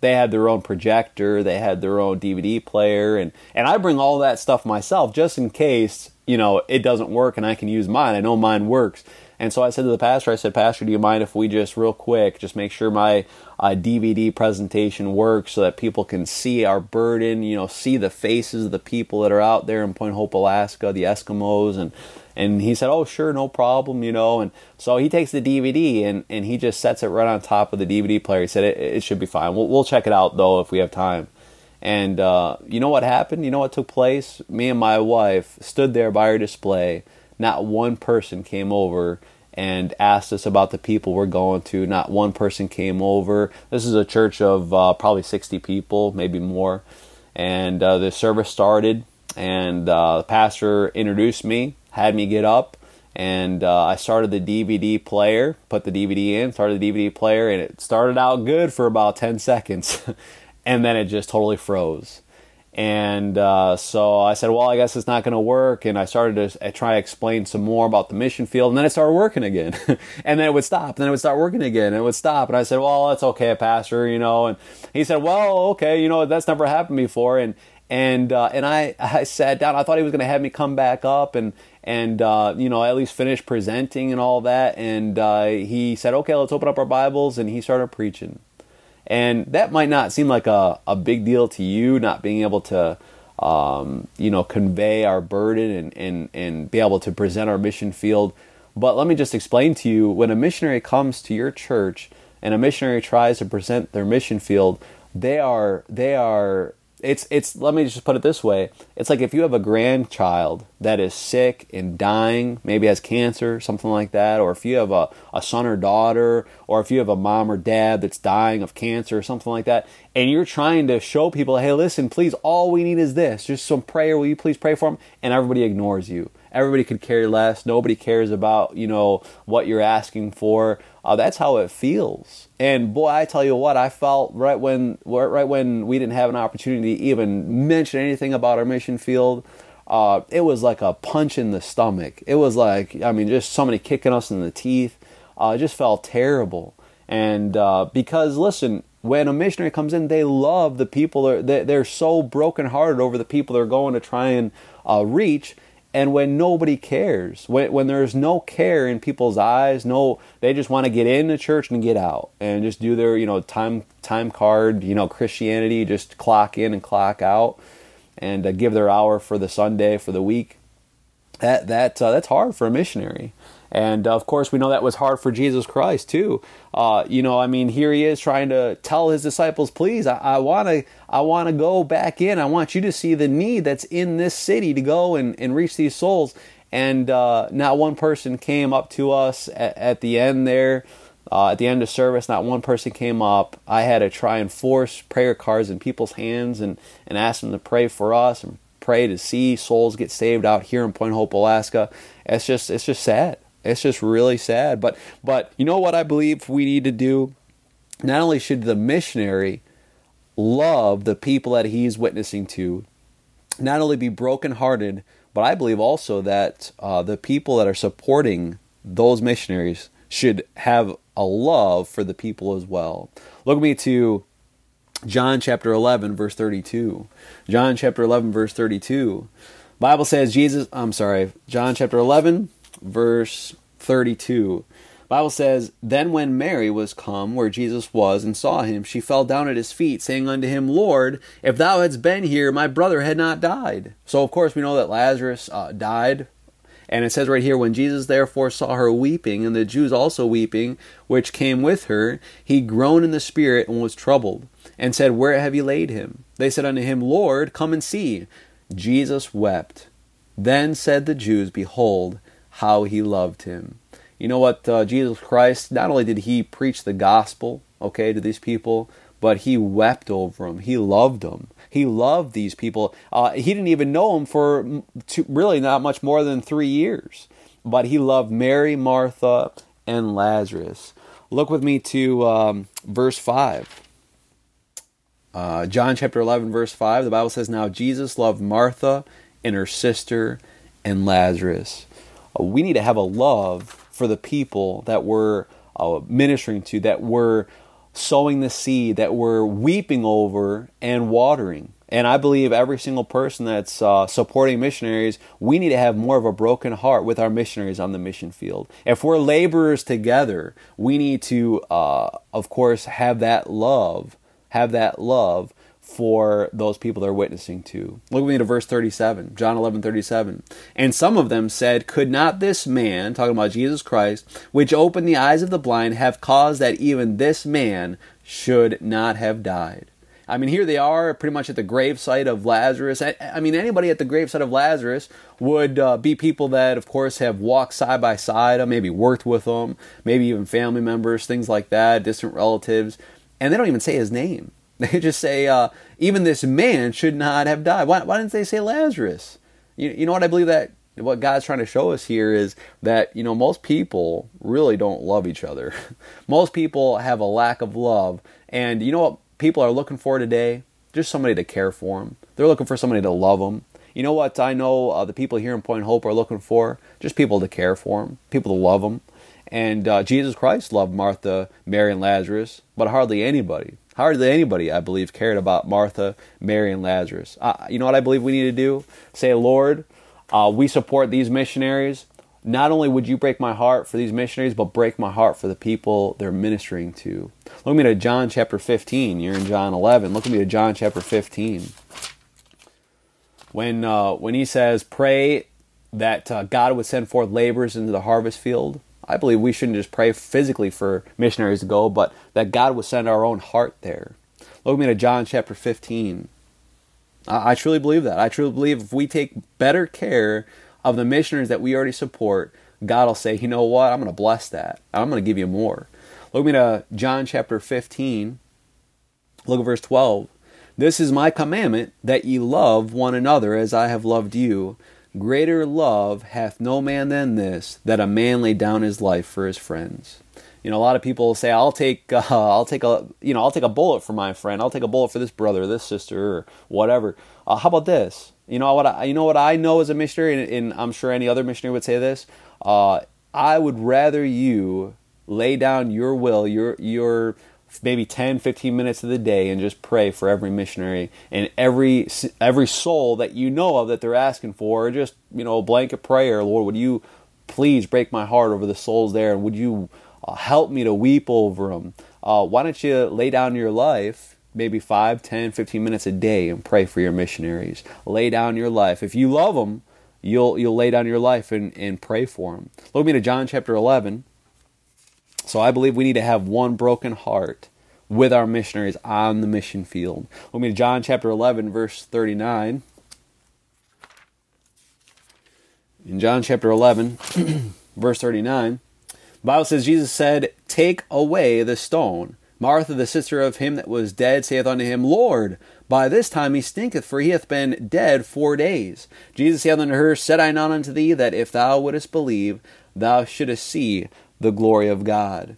they had their own projector, they had their own DVD player, and and I bring all that stuff myself just in case you know it doesn't work and I can use mine. I know mine works. And so I said to the pastor, I said, Pastor, do you mind if we just real quick just make sure my uh, DVD presentation works so that people can see our burden, you know, see the faces of the people that are out there in Point Hope, Alaska, the Eskimos, and and he said, "Oh, sure, no problem," you know. And so he takes the DVD and, and he just sets it right on top of the DVD player. He said, "It, it should be fine. We'll, we'll check it out though if we have time." And uh, you know what happened? You know what took place? Me and my wife stood there by our display. Not one person came over and asked us about the people we're going to. Not one person came over. This is a church of uh, probably 60 people, maybe more. And uh, the service started, and uh, the pastor introduced me had me get up and uh, I started the DVD player, put the DVD in, started the DVD player, and it started out good for about 10 seconds. and then it just totally froze. And uh, so I said, well, I guess it's not going to work. And I started to try to explain some more about the mission field. And then it started working again. and then it would stop. And then it would start working again. And it would stop. And I said, well, that's okay, Pastor, you know. And he said, well, okay, you know, that's never happened before. And, and uh, and I, I sat down. I thought he was going to have me come back up and and uh, you know at least finish presenting and all that. And uh, he said, "Okay, let's open up our Bibles," and he started preaching. And that might not seem like a, a big deal to you, not being able to um, you know convey our burden and, and and be able to present our mission field. But let me just explain to you: when a missionary comes to your church and a missionary tries to present their mission field, they are they are it's it's let me just put it this way. It's like if you have a grandchild that is sick and dying maybe has cancer something like that or if you have a, a son or daughter or if you have a mom or dad that's dying of cancer or something like that and you're trying to show people hey listen please all we need is this. Just some prayer. Will you please pray for them and everybody ignores you everybody could care less. Nobody cares about you know what you're asking for. Uh, that's how it feels. And boy i tell you what i felt right when right when we didn't have an opportunity to even mention anything about our mission field uh, it was like a punch in the stomach. It was like i mean just somebody kicking us in the teeth. Uh, it just felt terrible. And uh, because listen when a missionary comes in they love the people they're, they're so brokenhearted over the people they're going to try and uh, reach and when nobody cares when, when there's no care in people's eyes no they just want to get into church and get out and just do their you know time time card you know christianity just clock in and clock out and uh, give their hour for the sunday for the week. That that uh, that's hard for a missionary and of course, we know that was hard for Jesus Christ too. Uh, you know, I mean, here he is trying to tell his disciples, "Please, I want to, I want to go back in. I want you to see the need that's in this city to go and, and reach these souls." And uh, not one person came up to us at, at the end there. Uh, at the end of service, not one person came up. I had to try and force prayer cards in people's hands and, and ask them to pray for us and pray to see souls get saved out here in Point Hope, Alaska. It's just it's just sad. It's just really sad. But but you know what I believe we need to do? Not only should the missionary love the people that he's witnessing to, not only be brokenhearted, but I believe also that uh, the people that are supporting those missionaries should have a love for the people as well. Look me to John chapter 11 verse 32. John chapter 11 verse 32. Bible says Jesus, I'm sorry, John chapter 11 verse 32. Bible says, Then when Mary was come where Jesus was and saw him, she fell down at his feet, saying unto him, Lord, if thou hadst been here, my brother had not died. So, of course, we know that Lazarus uh, died. And it says right here, When Jesus therefore saw her weeping, and the Jews also weeping, which came with her, he groaned in the spirit and was troubled, and said, Where have ye laid him? They said unto him, Lord, come and see. Jesus wept. Then said the Jews, Behold, how he loved him. You know what? Uh, Jesus Christ, not only did he preach the gospel, okay, to these people, but he wept over them. He loved them. He loved these people. Uh, he didn't even know them for two, really not much more than three years, but he loved Mary, Martha, and Lazarus. Look with me to um, verse 5. Uh, John chapter 11, verse 5, the Bible says, Now Jesus loved Martha and her sister and Lazarus we need to have a love for the people that we're uh, ministering to, that we're sowing the seed that we're weeping over and watering. And I believe every single person that's uh, supporting missionaries, we need to have more of a broken heart with our missionaries on the mission field. If we're laborers together, we need to, uh, of course, have that love, have that love for those people they're witnessing to. Look with me to verse 37, John 11, 37. And some of them said, Could not this man, talking about Jesus Christ, which opened the eyes of the blind, have caused that even this man should not have died? I mean, here they are, pretty much at the gravesite of Lazarus. I, mean, anybody at the gravesite of Lazarus would uh, be people that, of course, have walked side by side, maybe worked with them, maybe even family members, things like that, distant relatives, and they don't even say his name. They just say, uh, even this man should not have died. Why, why didn't they say Lazarus? You, you know what I believe that what God's trying to show us here is that, you know, most people really don't love each other. most people have a lack of love. And you know what people are looking for today? Just somebody to care for them. They're looking for somebody to love them. You know what I know uh, the people here in Point Hope are looking for? Just people to care for them, people to love them. And uh, Jesus Christ loved Martha, Mary, and Lazarus, but hardly anybody, hardly anybody, I believe, cared about Martha, Mary, and Lazarus. Uh, you know what I believe we need to do? Say, Lord, uh, we support these missionaries not only would you break my heart for these missionaries, but break my heart for the people they're ministering to. Look at me to John chapter 15. You're in John 11. Look at me to John chapter 15. When, uh, when he says, pray that uh, God would send forth laborers into the harvest field, I believe we shouldn't just pray physically for missionaries to go, but that God would send our own heart there. Look me to John chapter 15. I, I truly believe that. I truly believe if we take better care of the missionaries that we already support, God will say, you know what? I'm going to bless that. I'm going to give you more. Look me to John chapter 15. Look at verse 12. This is my commandment that ye love one another as I have loved you. Greater love hath no man than this, that a man lay down his life for his friends. You know, a lot of people say, "I'll take, uh, I'll take a, you know, I'll take a bullet for my friend. I'll take a bullet for this brother, this sister, or whatever." Uh, how about this? You know what? I, you know what I know as a missionary, and, and I'm sure any other missionary would say this. Uh, I would rather you lay down your will, your your maybe 10 15 minutes of the day and just pray for every missionary and every every soul that you know of that they're asking for just you know a blanket prayer lord would you please break my heart over the souls there and would you uh, help me to weep over them uh, why don't you lay down your life maybe 5, 10, 15 minutes a day and pray for your missionaries. Lay down your life. If you love them, you'll, you'll lay down your life and, and pray for them. Look me to John chapter 11. So I believe we need to have one broken heart with our missionaries on the mission field. Look me to John chapter 11, verse 39. In John chapter 11, verse 39, the Bible says, Jesus said, Take away the stone. Martha, the sister of him that was dead, saith unto him, Lord, by this time he stinketh, for he hath been dead four days. Jesus saith unto her, Said I not unto thee that if thou wouldest believe, thou shouldest see the glory of God?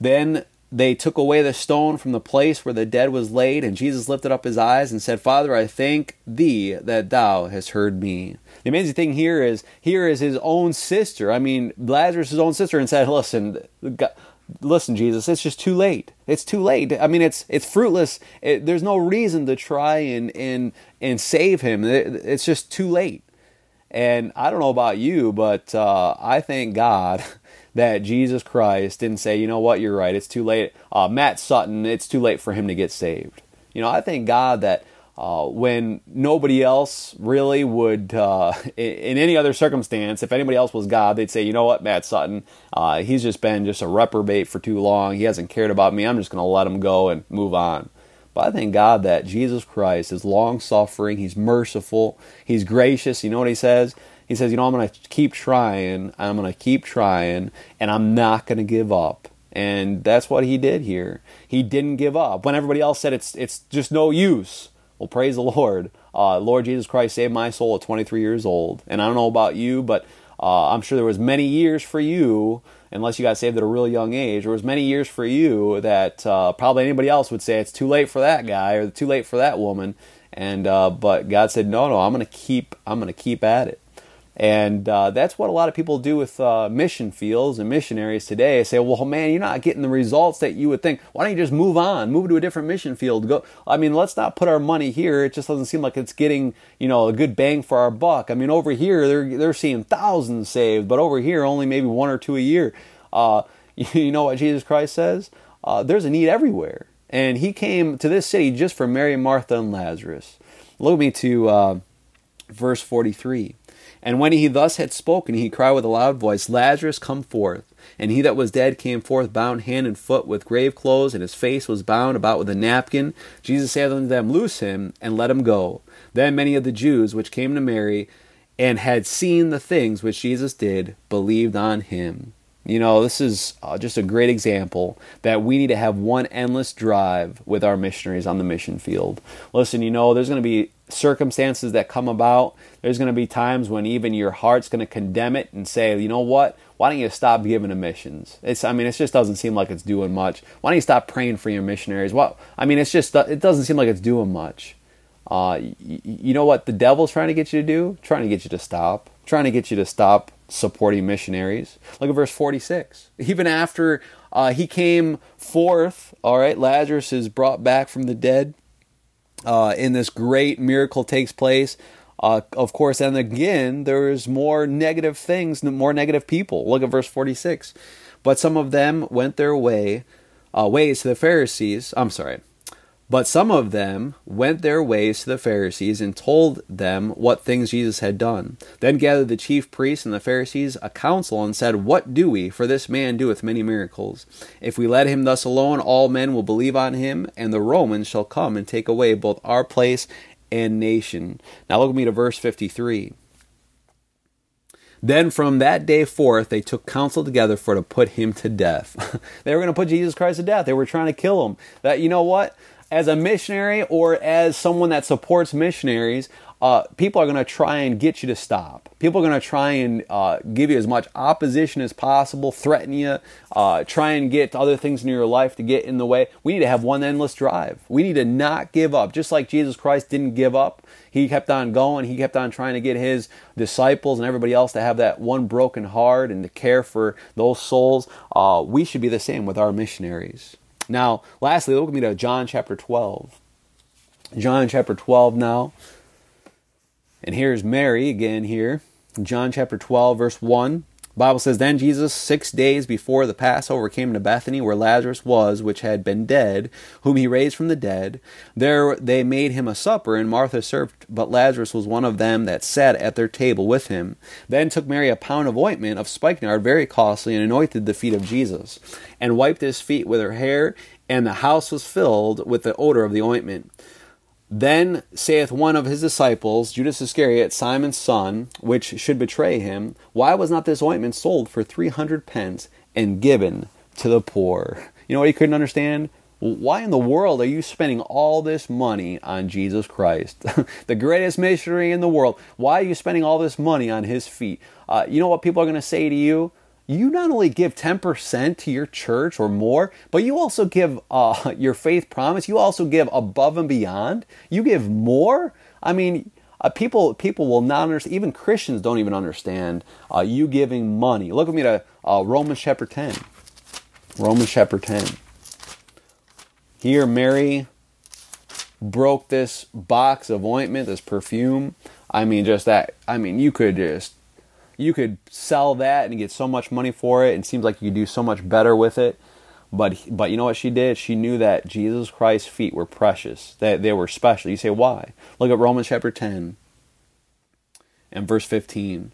Then they took away the stone from the place where the dead was laid, and Jesus lifted up his eyes and said, Father, I thank thee that thou hast heard me. The amazing thing here is, here is his own sister. I mean, Lazarus' own sister, and said, Listen, God, listen jesus it's just too late it's too late i mean it's it's fruitless it, there's no reason to try and and and save him it, it's just too late and i don't know about you but uh, i thank god that jesus christ didn't say you know what you're right it's too late uh, matt sutton it's too late for him to get saved you know i thank god that uh, when nobody else really would, uh, in, any other circumstance, if anybody else was God, they'd say, you know what, Matt Sutton, uh, he's just been just a reprobate for too long. He hasn't cared about me. I'm just going to let him go and move on. But I thank God that Jesus Christ is long suffering. He's merciful. He's gracious. You know what he says? He says, you know, I'm going to keep trying. I'm going to keep trying, and I'm not going to give up. And that's what he did here. He didn't give up. When everybody else said it's it's just no use, well, praise the Lord. Uh, Lord Jesus Christ saved my soul at 23 years old. And I don't know about you, but uh, I'm sure there was many years for you, unless you got saved at a real young age, there was many years for you that uh, probably anybody else would say it's too late for that guy or too late for that woman. And uh, but God said, no, no, I'm going to keep, I'm going to keep at it. And uh, that's what a lot of people do with uh, mission fields and missionaries today. They say, well, man, you're not getting the results that you would think. Why don't you just move on, move to a different mission field? Go. I mean, let's not put our money here. It just doesn't seem like it's getting, you know, a good bang for our buck. I mean, over here, they're, they're seeing thousands saved, but over here, only maybe one or two a year. Uh, you know what Jesus Christ says? Uh, there's a need everywhere. And he came to this city just for Mary, Martha, and Lazarus. Look me to uh, verse 43. And when he thus had spoken, he cried with a loud voice, Lazarus, come forth. And he that was dead came forth, bound hand and foot with grave clothes, and his face was bound about with a napkin. Jesus said unto them, Loose him, and let him go. Then many of the Jews which came to Mary, and had seen the things which Jesus did, believed on him. You know, this is uh, just a great example that we need to have one endless drive with our missionaries on the mission field. Listen, you know, there's going to be circumstances that come about. There's going to be times when even your heart's going to condemn it and say, you know what? Why don't you stop giving to missions? It's, I mean, it just doesn't seem like it's doing much. Why don't you stop praying for your missionaries? Well, I mean, it's just, it doesn't seem like it's doing much. Uh, you, you know what the devil's trying to get you to do? Trying to get you to stop. Trying to get you to stop supporting missionaries. Look at verse 46. Even after uh, he came forth, all right, Lazarus is brought back from the dead. Uh, in this great miracle takes place. Uh, of course, and again, there's more negative things, more negative people. Look at verse 46. But some of them went their way, uh, ways to the Pharisees. I'm sorry. But some of them went their ways to the Pharisees and told them what things Jesus had done. Then gathered the chief priests and the Pharisees a council and said, What do we? For this man doeth many miracles. If we let him thus alone, all men will believe on him, and the Romans shall come and take away both our place and nation. Now look at me to verse 53. Then from that day forth, they took counsel together for to put him to death. they were going to put Jesus Christ to death. They were trying to kill him. That you know what? As a missionary or as someone that supports missionaries, uh, people are going to try and get you to stop. People are going to try and uh, give you as much opposition as possible, threaten you, uh, try and get other things in your life to get in the way. We need to have one endless drive. We need to not give up. Just like Jesus Christ didn't give up, he kept on going. He kept on trying to get his disciples and everybody else to have that one broken heart and to care for those souls. Uh, we should be the same with our missionaries. Now, lastly, look at me to John chapter 12. John chapter 12 now. And here's Mary again here. John chapter 12, verse 1. Bible says, Then Jesus, six days before the Passover, came to Bethany, where Lazarus was, which had been dead, whom he raised from the dead. There they made him a supper, and Martha served, but Lazarus was one of them that sat at their table with him. Then took Mary a pound of ointment of spikenard, very costly, and anointed the feet of Jesus, and wiped his feet with her hair, and the house was filled with the odor of the ointment. Then saith one of his disciples, Judas Iscariot, Simon's son, which should betray him, Why was not this ointment sold for three hundred pence and given to the poor? You know what he couldn't understand? Why in the world are you spending all this money on Jesus Christ, the greatest missionary in the world? Why are you spending all this money on his feet? Uh, you know what people are going to say to you? You not only give 10% to your church or more, but you also give uh, your faith promise. You also give above and beyond. You give more. I mean, uh, people people will not understand. Even Christians don't even understand uh, you giving money. Look at me to uh, Romans chapter 10. Romans chapter 10. Here, Mary broke this box of ointment, this perfume. I mean, just that. I mean, you could just you could sell that and get so much money for it. It seems like you could do so much better with it. But but you know what she did? She knew that Jesus Christ's feet were precious, that they were special. You say why? Look at Romans chapter 10 and verse 15.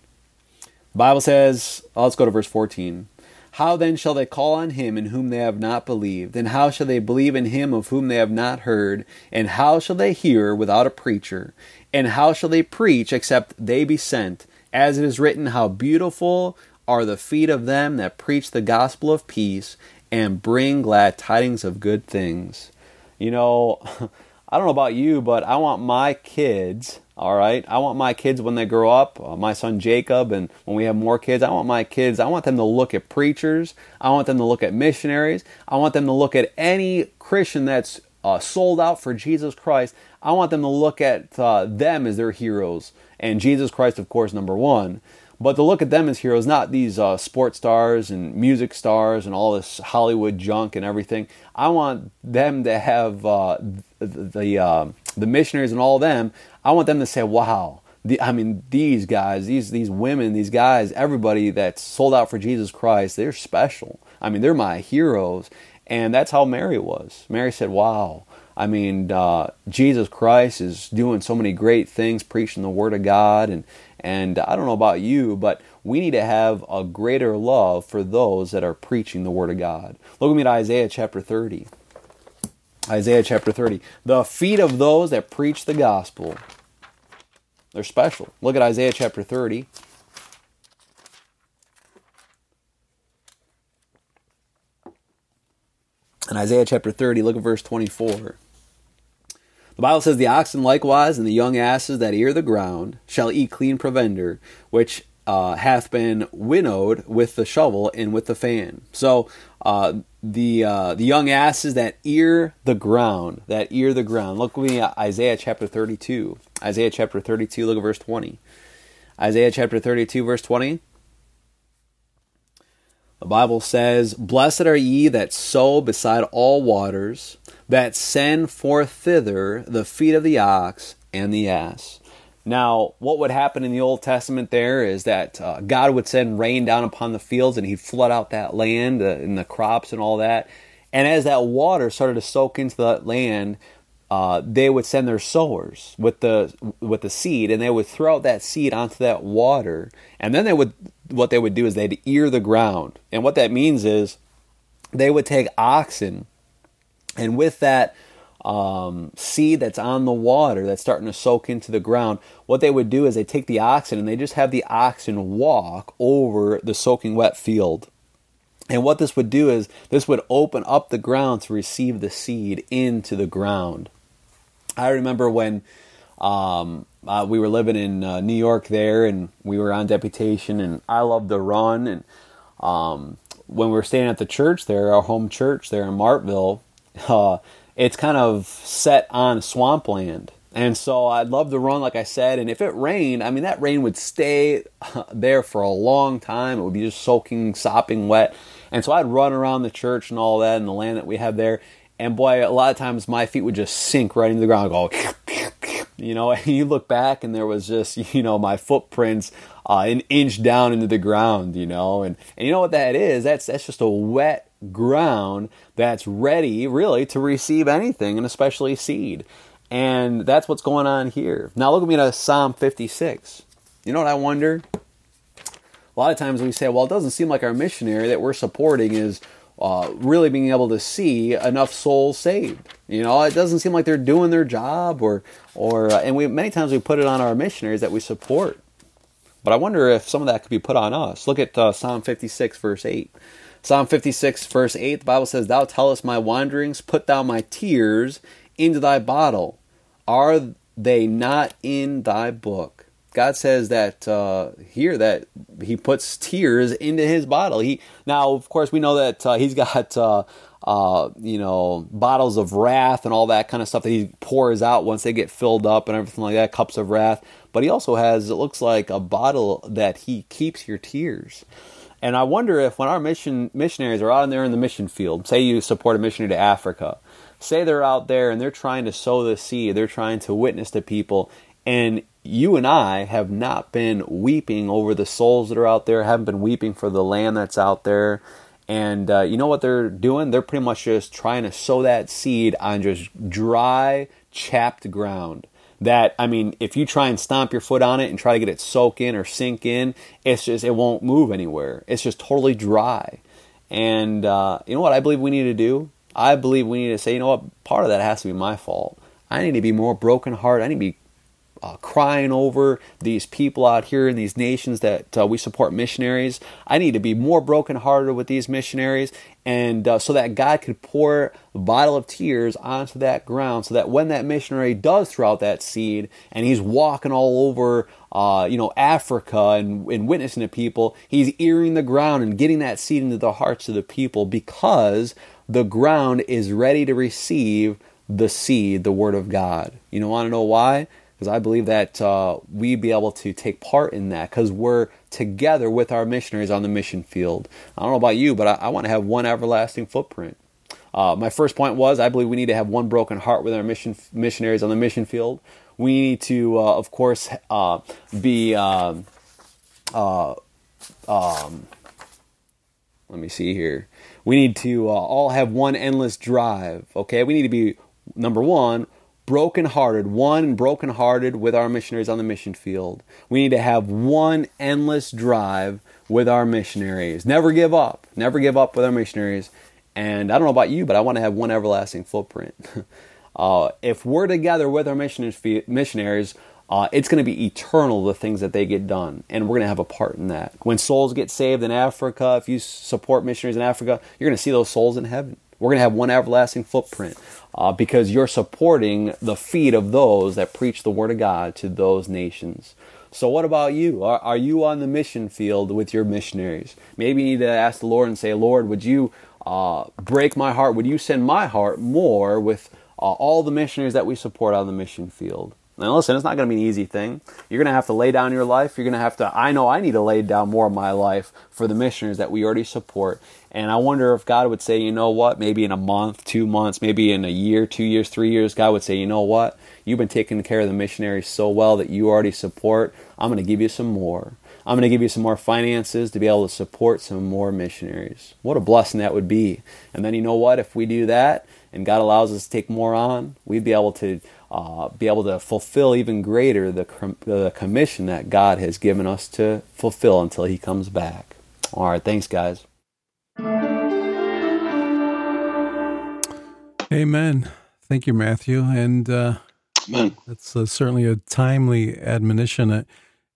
The Bible says, oh, let's go to verse 14. How then shall they call on him in whom they have not believed? And how shall they believe in him of whom they have not heard? And how shall they hear without a preacher? And how shall they preach except they be sent? As it is written, How beautiful are the feet of them that preach the gospel of peace and bring glad tidings of good things. You know, I don't know about you, but I want my kids, all right? I want my kids when they grow up, uh, my son Jacob, and when we have more kids, I want my kids, I want them to look at preachers. I want them to look at missionaries. I want them to look at any Christian that's uh, sold out for Jesus Christ. I want them to look at uh, them as their heroes and Jesus Christ, of course, number one. But to look at them as heroes, not these uh, sports stars and music stars and all this Hollywood junk and everything. I want them to have uh, the the, uh, the missionaries and all of them. I want them to say, "Wow." I mean, these guys, these these women, these guys, everybody that's sold out for Jesus Christ, they're special. I mean, they're my heroes, and that's how Mary was. Mary said, "Wow, I mean, uh, Jesus Christ is doing so many great things, preaching the Word of God, and and I don't know about you, but we need to have a greater love for those that are preaching the Word of God. Look at me at Isaiah chapter 30. Isaiah chapter 30. The feet of those that preach the gospel, they're special. Look at Isaiah chapter 30. In Isaiah chapter 30, look at verse 24. The Bible says, The oxen likewise and the young asses that ear the ground shall eat clean provender, which uh, hath been winnowed with the shovel and with the fan. So uh, the uh, the young asses that ear the ground, that ear the ground. Look with me at Isaiah chapter 32. Isaiah chapter 32, look at verse 20. Isaiah chapter 32, verse 20. The Bible says, Blessed are ye that sow beside all waters, that send forth thither the feet of the ox and the ass. Now, what would happen in the Old Testament there is that uh, God would send rain down upon the fields and he'd flood out that land uh, and the crops and all that. And as that water started to soak into that land, uh, they would send their sowers with the with the seed, and they would throw out that seed onto that water, and then they would what they would do is they'd ear the ground, and what that means is they would take oxen and with that um, seed that's on the water that's starting to soak into the ground, what they would do is they take the oxen and they just have the oxen walk over the soaking wet field. And what this would do is this would open up the ground to receive the seed into the ground. I remember when um, uh, we were living in uh, New York there, and we were on deputation, and I loved to run. And um, when we were staying at the church there, our home church there in Martville, uh, it's kind of set on swampland. And so I'd love to run, like I said. And if it rained, I mean, that rain would stay there for a long time. It would be just soaking, sopping wet. And so I'd run around the church and all that and the land that we have there. And boy, a lot of times my feet would just sink right into the ground, go, you know, and you look back and there was just, you know, my footprints uh, an inch down into the ground, you know. And, and you know what that is? That's, that's just a wet ground that's ready really to receive anything and especially seed. And that's what's going on here. Now look at me to Psalm 56. You know what I wonder? A lot of times we say, well, it doesn't seem like our missionary that we're supporting is uh, really being able to see enough souls saved. You know, it doesn't seem like they're doing their job, or, or, uh, and we many times we put it on our missionaries that we support. But I wonder if some of that could be put on us. Look at uh, Psalm 56, verse 8. Psalm 56, verse 8, the Bible says, Thou tellest my wanderings, put thou my tears into thy bottle. Are they not in thy book? God says that uh, here that He puts tears into His bottle. He now, of course, we know that uh, He's got uh, uh, you know bottles of wrath and all that kind of stuff that He pours out once they get filled up and everything like that, cups of wrath. But He also has it looks like a bottle that He keeps your tears. And I wonder if when our mission missionaries are out there in the mission field, say you support a missionary to Africa, say they're out there and they're trying to sow the seed, they're trying to witness to people, and you and I have not been weeping over the souls that are out there, haven't been weeping for the land that's out there. And uh, you know what they're doing? They're pretty much just trying to sow that seed on just dry, chapped ground that I mean, if you try and stomp your foot on it and try to get it soak in or sink in, it's just it won't move anywhere. It's just totally dry. And uh, you know what I believe we need to do? I believe we need to say, you know what, part of that has to be my fault. I need to be more broken heart. I need to be uh, crying over these people out here in these nations that uh, we support missionaries. I need to be more brokenhearted with these missionaries, and uh, so that God could pour a bottle of tears onto that ground, so that when that missionary does throw out that seed, and he's walking all over, uh, you know, Africa and, and witnessing to people, he's earing the ground and getting that seed into the hearts of the people because the ground is ready to receive the seed, the word of God. You know, want to know why? Because I believe that uh, we be able to take part in that because we're together with our missionaries on the mission field. I don't know about you, but I, I want to have one everlasting footprint. Uh, my first point was I believe we need to have one broken heart with our mission missionaries on the mission field. We need to, uh, of course, uh, be. Um, uh, um, let me see here. We need to uh, all have one endless drive. Okay, we need to be number one brokenhearted, one brokenhearted with our missionaries on the mission field. We need to have one endless drive with our missionaries. Never give up. Never give up with our missionaries. And I don't know about you, but I want to have one everlasting footprint. uh, if we're together with our missionaries, uh, it's going to be eternal the things that they get done and we're going to have a part in that when souls get saved in africa if you support missionaries in africa you're going to see those souls in heaven we're going to have one everlasting footprint uh, because you're supporting the feet of those that preach the word of God to those nations. So, what about you? Are, are you on the mission field with your missionaries? Maybe you need to ask the Lord and say, Lord, would you uh, break my heart? Would you send my heart more with uh, all the missionaries that we support on the mission field? Now, listen, it's not going to be an easy thing. You're going to have to lay down your life. You're going to have to, I know I need to lay down more of my life for the missionaries that we already support. And I wonder if God would say, you know what, maybe in a month, two months, maybe in a year, two years, three years, God would say, you know what, you've been taking care of the missionaries so well that you already support. I'm going to give you some more. I'm going to give you some more finances to be able to support some more missionaries. What a blessing that would be. And then you know what? If we do that and God allows us to take more on, we'd be able to uh, be able to fulfill even greater the, the commission that God has given us to fulfill until He comes back. All right, thanks, guys. Amen. Thank you, Matthew. And uh, Amen. that's uh, certainly a timely admonition. Uh,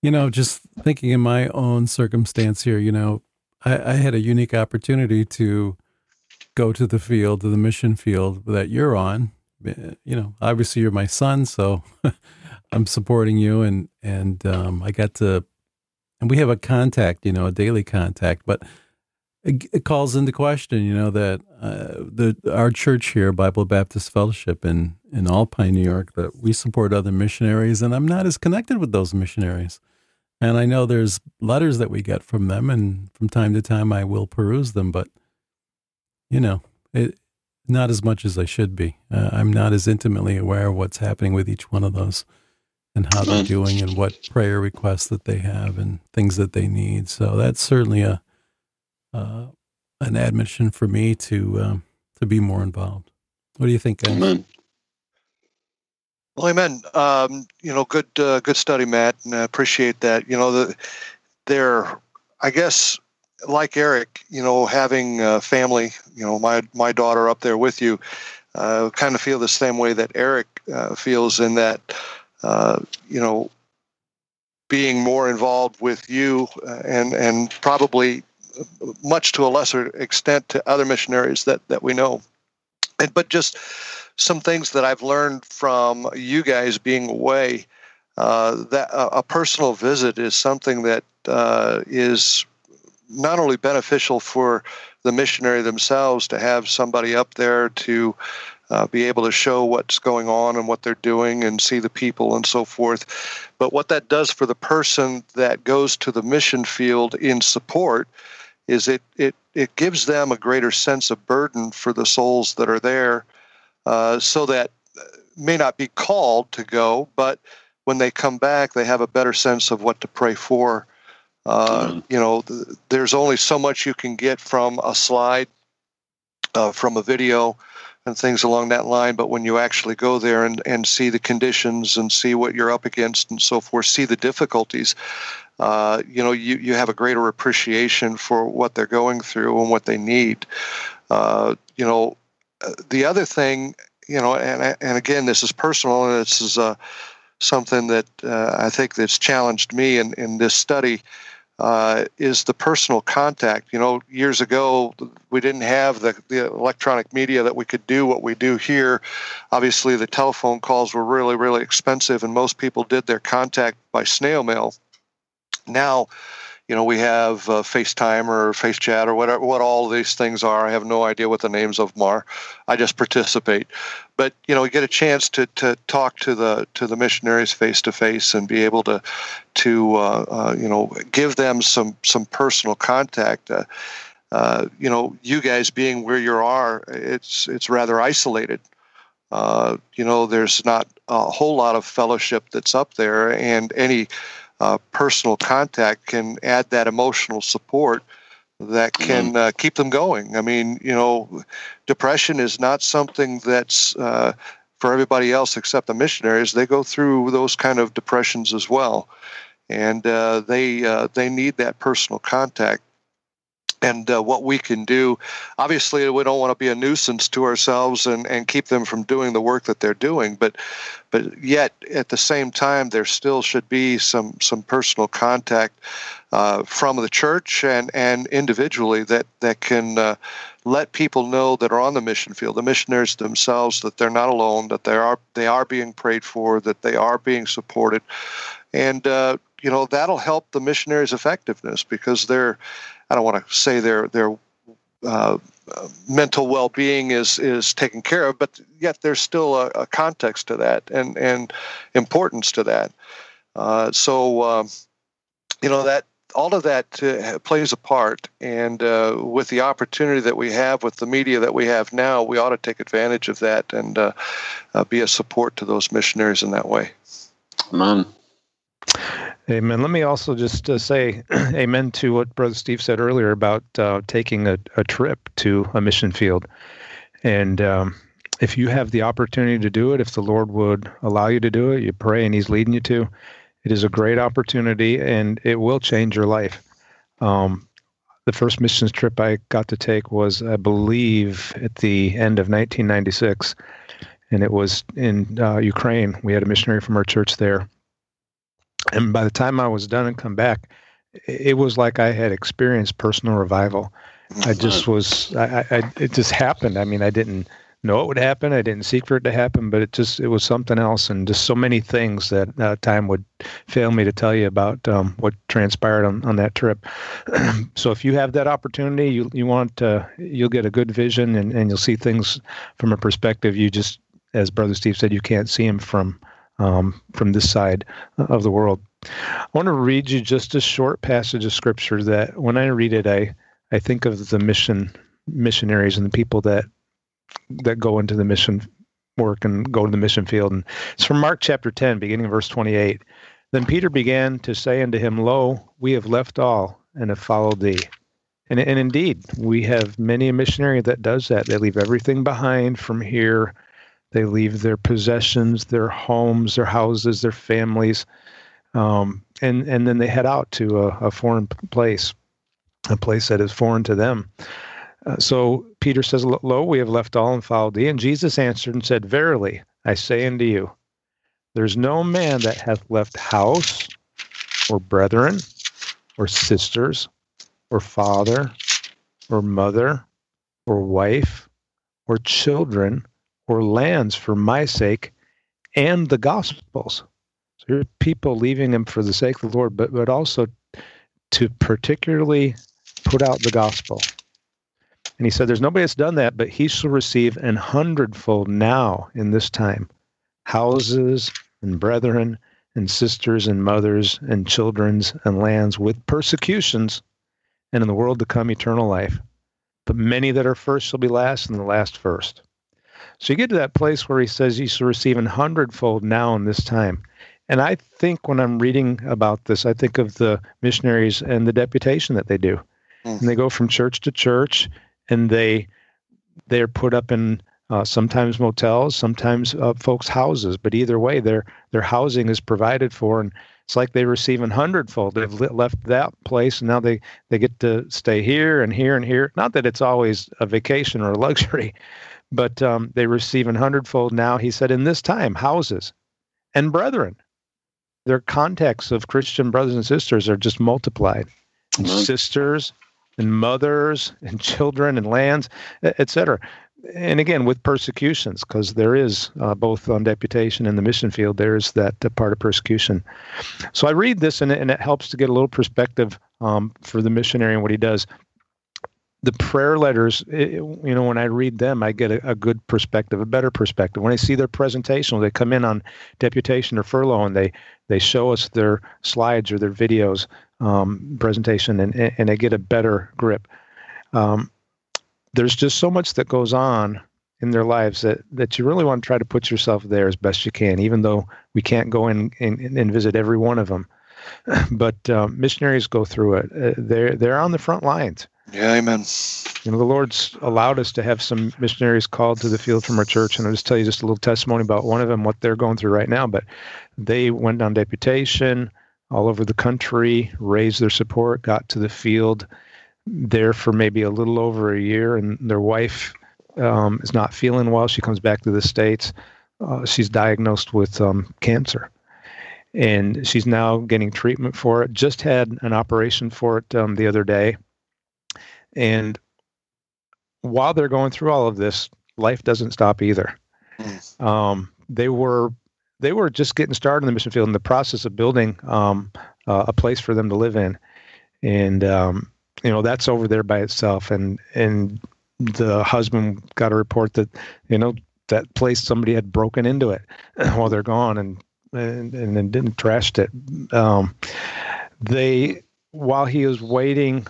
you know, just thinking in my own circumstance here, you know, I, I had a unique opportunity to go to the field, to the mission field that you're on you know, obviously you're my son, so I'm supporting you, and and um, I got to, and we have a contact, you know, a daily contact, but it, calls into question, you know, that uh, the our church here, Bible Baptist Fellowship in in Alpine, New York, that we support other missionaries, and I'm not as connected with those missionaries. And I know there's letters that we get from them, and from time to time I will peruse them, but you know, it not as much as I should be. Uh, I'm not as intimately aware of what's happening with each one of those and how they're doing and what prayer requests that they have and things that they need. So that's certainly a uh, an admission for me to um, to be more involved. What do you think, guys? Amen. Well, amen. Um, you know, good uh, good study, Matt, and I appreciate that. You know, the, they're I guess like Eric, you know, having a family, you know, my my daughter up there with you, uh, kind of feel the same way that Eric uh, feels in that, uh, you know, being more involved with you uh, and and probably much to a lesser extent to other missionaries that that we know, and but just some things that I've learned from you guys being away. Uh, that a personal visit is something that uh, is not only beneficial for the missionary themselves to have somebody up there to uh, be able to show what's going on and what they're doing and see the people and so forth. But what that does for the person that goes to the mission field in support is it, it, it gives them a greater sense of burden for the souls that are there uh, so that uh, may not be called to go, but when they come back, they have a better sense of what to pray for uh, mm-hmm. You know, th- there's only so much you can get from a slide, uh, from a video, and things along that line. But when you actually go there and, and see the conditions and see what you're up against and so forth, see the difficulties, uh, you know, you, you have a greater appreciation for what they're going through and what they need. Uh, you know, uh, the other thing, you know, and and again, this is personal, and this is uh, something that uh, I think that's challenged me in, in this study uh, is the personal contact. You know, years ago, we didn't have the, the electronic media that we could do what we do here. Obviously, the telephone calls were really, really expensive, and most people did their contact by snail mail. Now, you know, we have uh, FaceTime or FaceChat or whatever, what all these things are. I have no idea what the names of them are. I just participate. But you know, we get a chance to, to talk to the to the missionaries face to face and be able to to uh, uh, you know give them some some personal contact. Uh, uh you know, you guys being where you are, it's it's rather isolated. Uh, you know, there's not a whole lot of fellowship that's up there, and any uh, personal contact can add that emotional support that can mm-hmm. uh, keep them going. I mean, you know, depression is not something that's uh, for everybody else except the missionaries. They go through those kind of depressions as well, and uh, they uh, they need that personal contact and uh, what we can do. Obviously, we don't want to be a nuisance to ourselves and, and keep them from doing the work that they're doing, but but yet at the same time, there still should be some some personal contact uh, from the church and and individually that that can. Uh, let people know that are on the mission field, the missionaries themselves, that they're not alone, that they are they are being prayed for, that they are being supported, and uh, you know that'll help the missionaries' effectiveness because they're I don't want to say their their uh, mental well-being is is taken care of, but yet there's still a, a context to that and and importance to that. Uh, so um, you know that all of that uh, plays a part, and uh, with the opportunity that we have with the media that we have now, we ought to take advantage of that and uh, uh, be a support to those missionaries in that way. Amen. Amen. Let me also just uh, say amen to what Brother Steve said earlier about uh, taking a, a, trip to a mission field. And um, if you have the opportunity to do it, if the Lord would allow you to do it, you pray and He's leading you to, it is a great opportunity and it will change your life. Um, the first missions trip I got to take was, I believe, at the end of 1996, and it was in uh, Ukraine. We had a missionary from our church there and by the time I was done and come back, it was like I had experienced personal revival. I just was, I, I, it just happened. I mean, I didn't know it would happen. I didn't seek for it to happen, but it just, it was something else. And just so many things that uh, time would fail me to tell you about um, what transpired on, on that trip. so if you have that opportunity, you, you want, to, you'll get a good vision and, and you'll see things from a perspective you just, as Brother Steve said, you can't see them from um, from this side of the world. I want to read you just a short passage of scripture that when I read it, I, I think of the mission missionaries and the people that that go into the mission work and go to the mission field. And it's from Mark chapter 10, beginning verse 28. Then Peter began to say unto him, Lo, we have left all and have followed thee. And, and indeed, we have many a missionary that does that. They leave everything behind from here they leave their possessions, their homes, their houses, their families, um, and and then they head out to a, a, foreign place, a place that is foreign to them. Uh, so Peter says, "Lo, we have left all and followed thee." And Jesus answered and said, "Verily, I say unto you, there's no man that hath left house, or brethren, or sisters, or father, or mother, or wife, or children." Or lands for my sake and the gospels. So here are people leaving them for the sake of the Lord, but, but also to particularly put out the gospel. And he said, There's nobody that's done that, but he shall receive an hundredfold now in this time houses and brethren and sisters and mothers and children's and lands with persecutions, and in the world to come eternal life. But many that are first shall be last, and the last first. So you get to that place where he says you should receive an hundredfold now in this time. And I think when I'm reading about this, I think of the missionaries and the deputation that they do. Mm. And they go from church to church and they they're put up in uh, sometimes motels, sometimes uh, folks' houses. But either way, their their housing is provided for, and it's like they receive an hundredfold. They've left that place, and now they they get to stay here and here and here. Not that it's always a vacation or a luxury, but um, they receive an hundredfold now. He said, in this time, houses and brethren. Their contacts of Christian brothers and sisters are just multiplied. Mm-hmm. Sisters and mothers and children and lands, etc. and again with persecutions because there is uh, both on deputation and the mission field there is that uh, part of persecution so i read this and, and it helps to get a little perspective um, for the missionary and what he does the prayer letters it, you know when i read them i get a, a, good perspective a better perspective when i see their presentation when they come in on deputation or furlough and they they show us their slides or their videos um, presentation and, and i get a better grip um, there's just so much that goes on in their lives that, that you really want to try to put yourself there as best you can, even though we can't go in and, and visit every one of them. But um, missionaries go through it. Uh, they're they're on the front lines. Yeah, amen. You know, the Lord's allowed us to have some missionaries called to the field from our church, and I'll just tell you just a little testimony about one of them, what they're going through right now. But they went on deputation all over the country, raised their support, got to the field, there for maybe a little over a year, and their wife um, is not feeling well. She comes back to the states. Uh, she's diagnosed with um, cancer, and she's now getting treatment for it. Just had an operation for it um, the other day, and while they're going through all of this, life doesn't stop either. Mm. Um, they were they were just getting started in the mission field in the process of building um, uh, a place for them to live in, and um, you know that's over there by itself and and the husband got a report that you know that place somebody had broken into it while they're gone and and and, and didn't trashed it um, they while he was waiting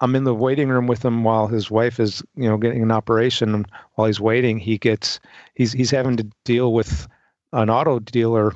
i'm in the waiting room with him while his wife is you know getting an operation while he's waiting he gets he's he's having to deal with an auto dealer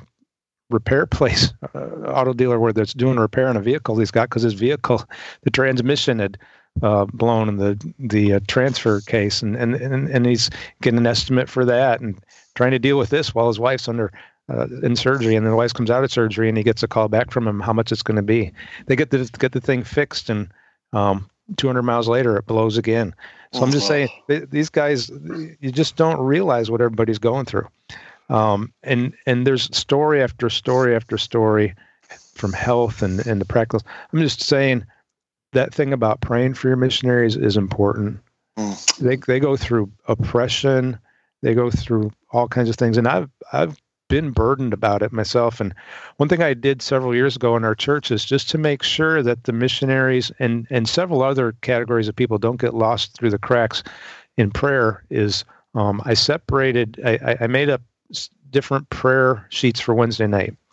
repair place, uh, auto dealer where that's doing repair on a vehicle he's got because his vehicle, the transmission had uh, blown in the the uh, transfer case, and, and and and he's getting an estimate for that and trying to deal with this while his wife's under. Uh, in surgery, and the wife comes out of surgery, and he gets a call back from him how much it's going to be. They get the get the thing fixed, and um, 200 miles later, it blows again. So I'm just saying, these guys, you just don't realize what everybody's going through. Um, and and there's story after story after story from health and and the practical. I'm just saying that thing about praying for your missionaries is important. Mm. They they go through oppression, they go through all kinds of things, and I've I've been burdened about it myself. And one thing I did several years ago in our church is just to make sure that the missionaries and and several other categories of people don't get lost through the cracks in prayer. Is um, I separated. I, I made up different prayer sheets for Wednesday night.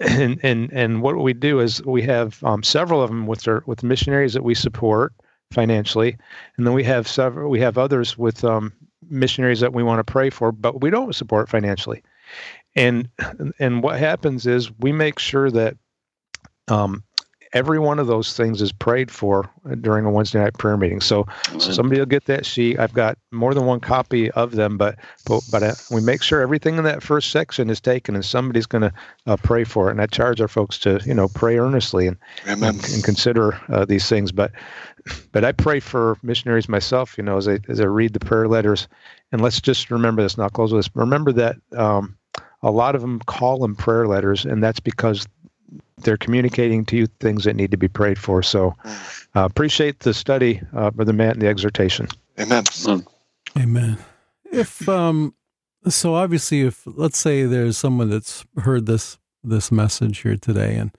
And and and what we do is we have um, several of them with with missionaries that we support financially, and then we have several we have others with um, missionaries that we want to pray for, but we don't support financially. And and what happens is we make sure that um, every one of those things is prayed for during a Wednesday night prayer meeting. So somebody will get that sheet. I've got more than one copy of them, but but, but uh, we make sure everything in that first section is taken, and somebody's going to uh, pray for it. And I charge our folks to you know pray earnestly and and, and, consider uh, these things. But but I pray for missionaries myself. You know, as I as I read the prayer letters, and let's just remember this. Not close with this. Remember that. Um, a lot of them call them prayer letters, and that's because they're communicating to you things that need to be prayed for. So uh, appreciate the study, uh, Brother Matt, and the exhortation. Amen. Amen. If um, so, obviously, if let's say there's someone that's heard this this message here today, and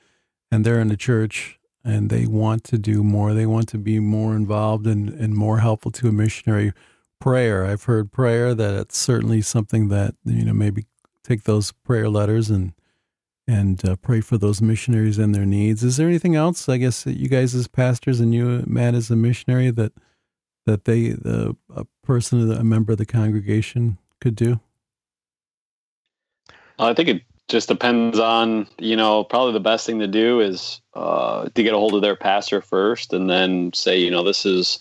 and they're in the church and they want to do more, they want to be more involved and and more helpful to a missionary. Prayer. I've heard prayer that it's certainly something that you know maybe take those prayer letters and and uh, pray for those missionaries and their needs. Is there anything else? I guess that you guys as pastors and you, Matt, as a missionary, that that they, the a person, a member of the congregation, could do. I think it just depends on you know probably the best thing to do is uh, to get a hold of their pastor first, and then say you know this is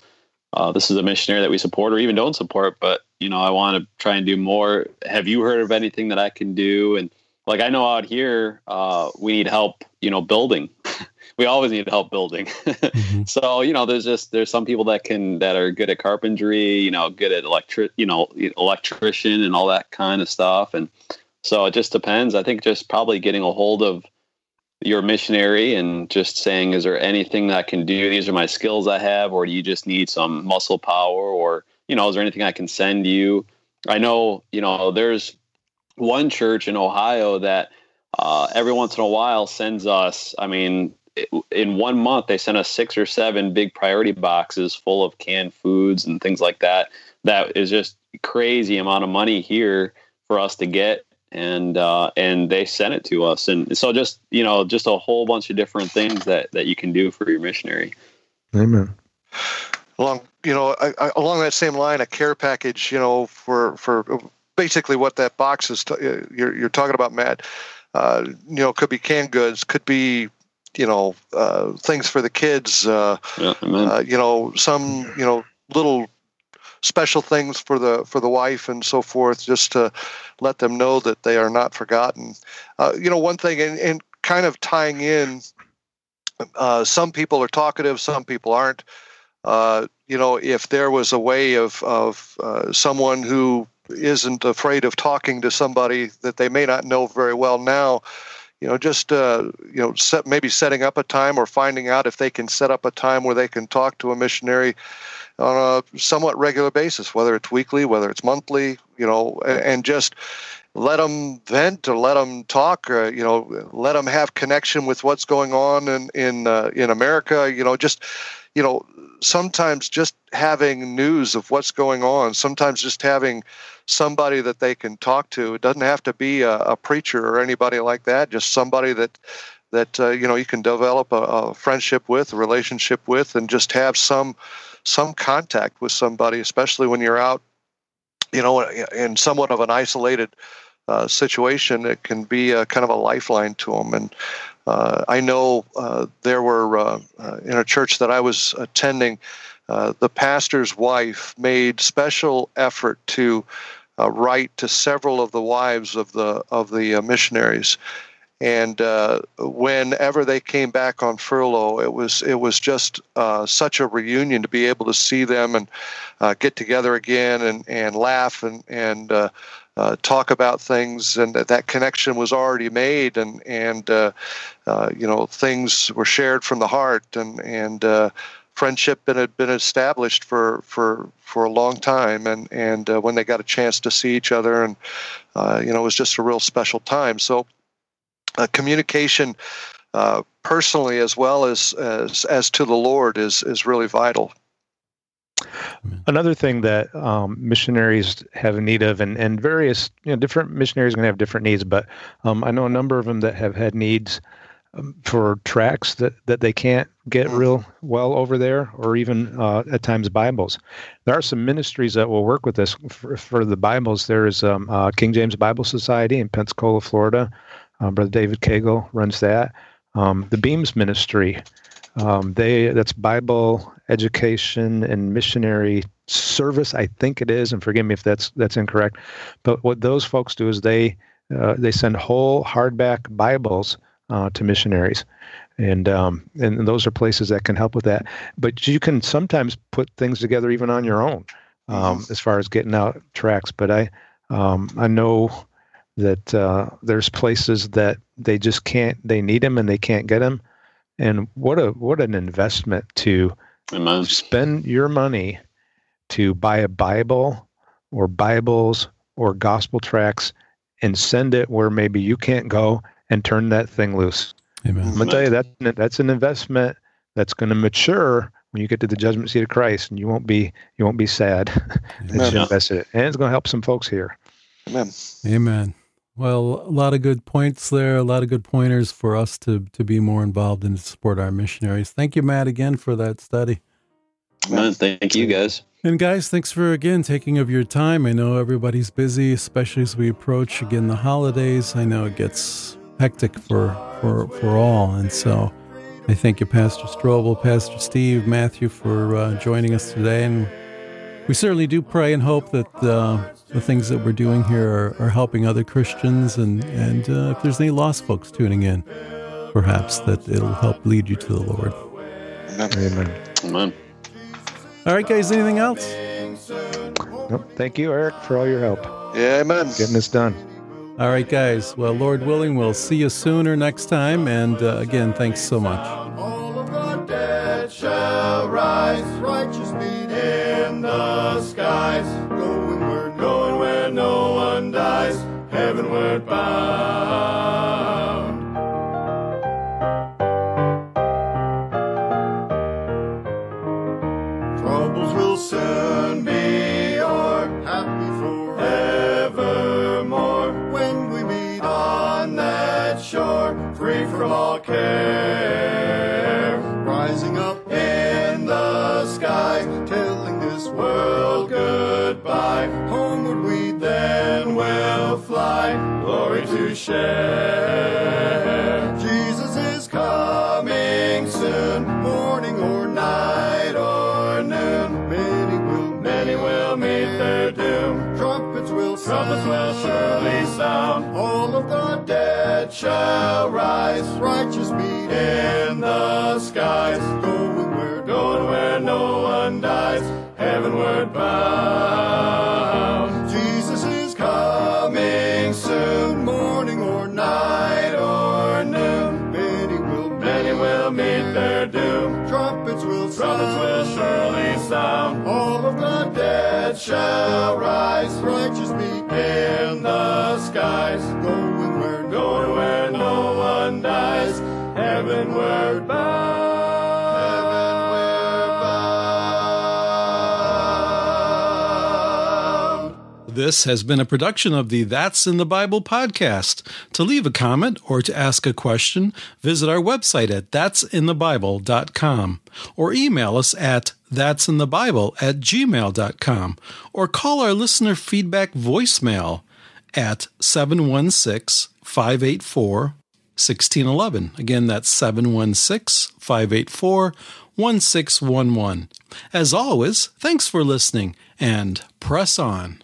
uh, this is a missionary that we support or even don't support, but you know I want to try and do more. Have you heard of anything that I can do and like I know out here, uh, we need help, you know, building. we always need help building. mm-hmm. So, you know, there's just, there's some people that can, that are good at carpentry, you know, good at electric, you know, electrician and all that kind of stuff. And so it just depends. I think just probably getting a hold of, your missionary and just saying, is there anything that I can do? These are my skills I have, or do you just need some muscle power, or you know, is there anything I can send you? I know, you know, there's one church in Ohio that uh, every once in a while sends us. I mean, in one month they sent us six or seven big priority boxes full of canned foods and things like that. That is just crazy amount of money here for us to get and uh, and they sent it to us. And so just you know just a whole bunch of different things that that you can do for your missionary. Amen. Along you know I, I, along that same line a care package you know for for basically what that box is t- uh, you're, you're talking about matt. Uh, you know could be canned goods could be you know uh, things for the kids uh, yeah, uh, you know some you know little special things for the for the wife and so forth, just to let them know that they are not forgotten. Uh, you know, one thing, and, and kind of tying in, uh, some people are talkative, some people aren't. Uh, you know, if there was a way of of uh, someone who isn't afraid of talking to somebody that they may not know very well now you know, just uh, you know, set, maybe setting up a time or finding out if they can set up a time where they can talk to a missionary on a somewhat regular basis, whether it's weekly, whether it's monthly, you know, and just let them vent or let them talk, or, you know, let them have connection with what's going on in in uh, in America. You know, just you know, sometimes just having news of what's going on, sometimes just having somebody that they can talk to. It doesn't have to be a, a preacher or anybody like that. Just somebody that that uh, you know you can develop a, a friendship with, a relationship with, and just have some some contact with somebody, especially when you're out, you know, in somewhat of an isolated uh, situation. It can be a, kind of a lifeline to them. And uh, I know uh, there were uh, uh, in a church that I was attending, uh, the pastor's wife made special effort to write to several of the wives of the of the missionaries. And uh, whenever they came back on furlough, it was it was just uh, such a reunion to be able to see them and uh, get together again and, and laugh and and uh, uh, talk about things, and that, that connection was already made, and and uh, you know things were shared from the heart, and and friendship had been established for for for a long time, and and when they got a chance to see each other, and you know it was just a real special time. So uh, communication uh, personally as well as, as as to the Lord is is really vital. Another thing that um, missionaries have a need of, and, and various you know different missionaries are going to have different needs, but um, I know a number of them that have had needs um, for tracts that, that they can't get mm. real well over there, or even uh, at times Bibles. There are some ministries that will work with this for, for the Bibles. There is um, uh, King James Bible Society in Pensacola, Florida. Uh, Brother David Cagle runs that. Um, the Beams Ministry, um, they that's Bible education and missionary service. I think it is, and forgive me if that's that's incorrect. But what those folks do is they uh, they send whole hardback Bibles uh, to missionaries, and um, and those are places that can help with that. But you can sometimes put things together even on your own, um, as far as getting out tracts. But I um, I know that uh, there's places that they just can't they need them and they can't get them and what a what an investment to Amen. spend your money to buy a bible or bibles or gospel tracts and send it where maybe you can't go and turn that thing loose Amen. Mm-hmm. i'm going to tell you that that's an investment that's going to mature when you get to the judgment seat of christ and you won't be you won't be sad that you invested it and it's going to help some folks here amen amen well, a lot of good points there, a lot of good pointers for us to, to be more involved and support our missionaries. Thank you, Matt, again for that study. Man, thank you, guys. And guys, thanks for again taking of your time. I know everybody's busy, especially as we approach again the holidays. I know it gets hectic for for for all, and so I thank you, Pastor Strobel, Pastor Steve, Matthew, for uh, joining us today. And we certainly do pray and hope that uh, the things that we're doing here are, are helping other Christians, and and uh, if there's any lost folks tuning in, perhaps that it'll help lead you to the Lord. Amen. Amen. All right, guys. Anything else? Nope. Thank you, Eric, for all your help. Yeah, amen. Getting this done. All right, guys. Well, Lord willing, we'll see you sooner next time. And uh, again, thanks so much. All of the dead shall rise, righteous in the skies, going where, going where no one dies, bound. To share. Jesus is coming soon, morning or night or noon. Many will, many will meet their doom. Trumpets will trumpets will surely sound. All of the dead shall rise, righteous meet in the skies. Going where, going where no one dies, heavenward bound. Shall rise, righteous meet in the skies. This has been a production of the That's in the Bible podcast. To leave a comment or to ask a question, visit our website at that'sinthebible.com or email us at that'sinthebible at gmail.com or call our listener feedback voicemail at 716 584 1611. Again, that's 716 584 1611. As always, thanks for listening and press on.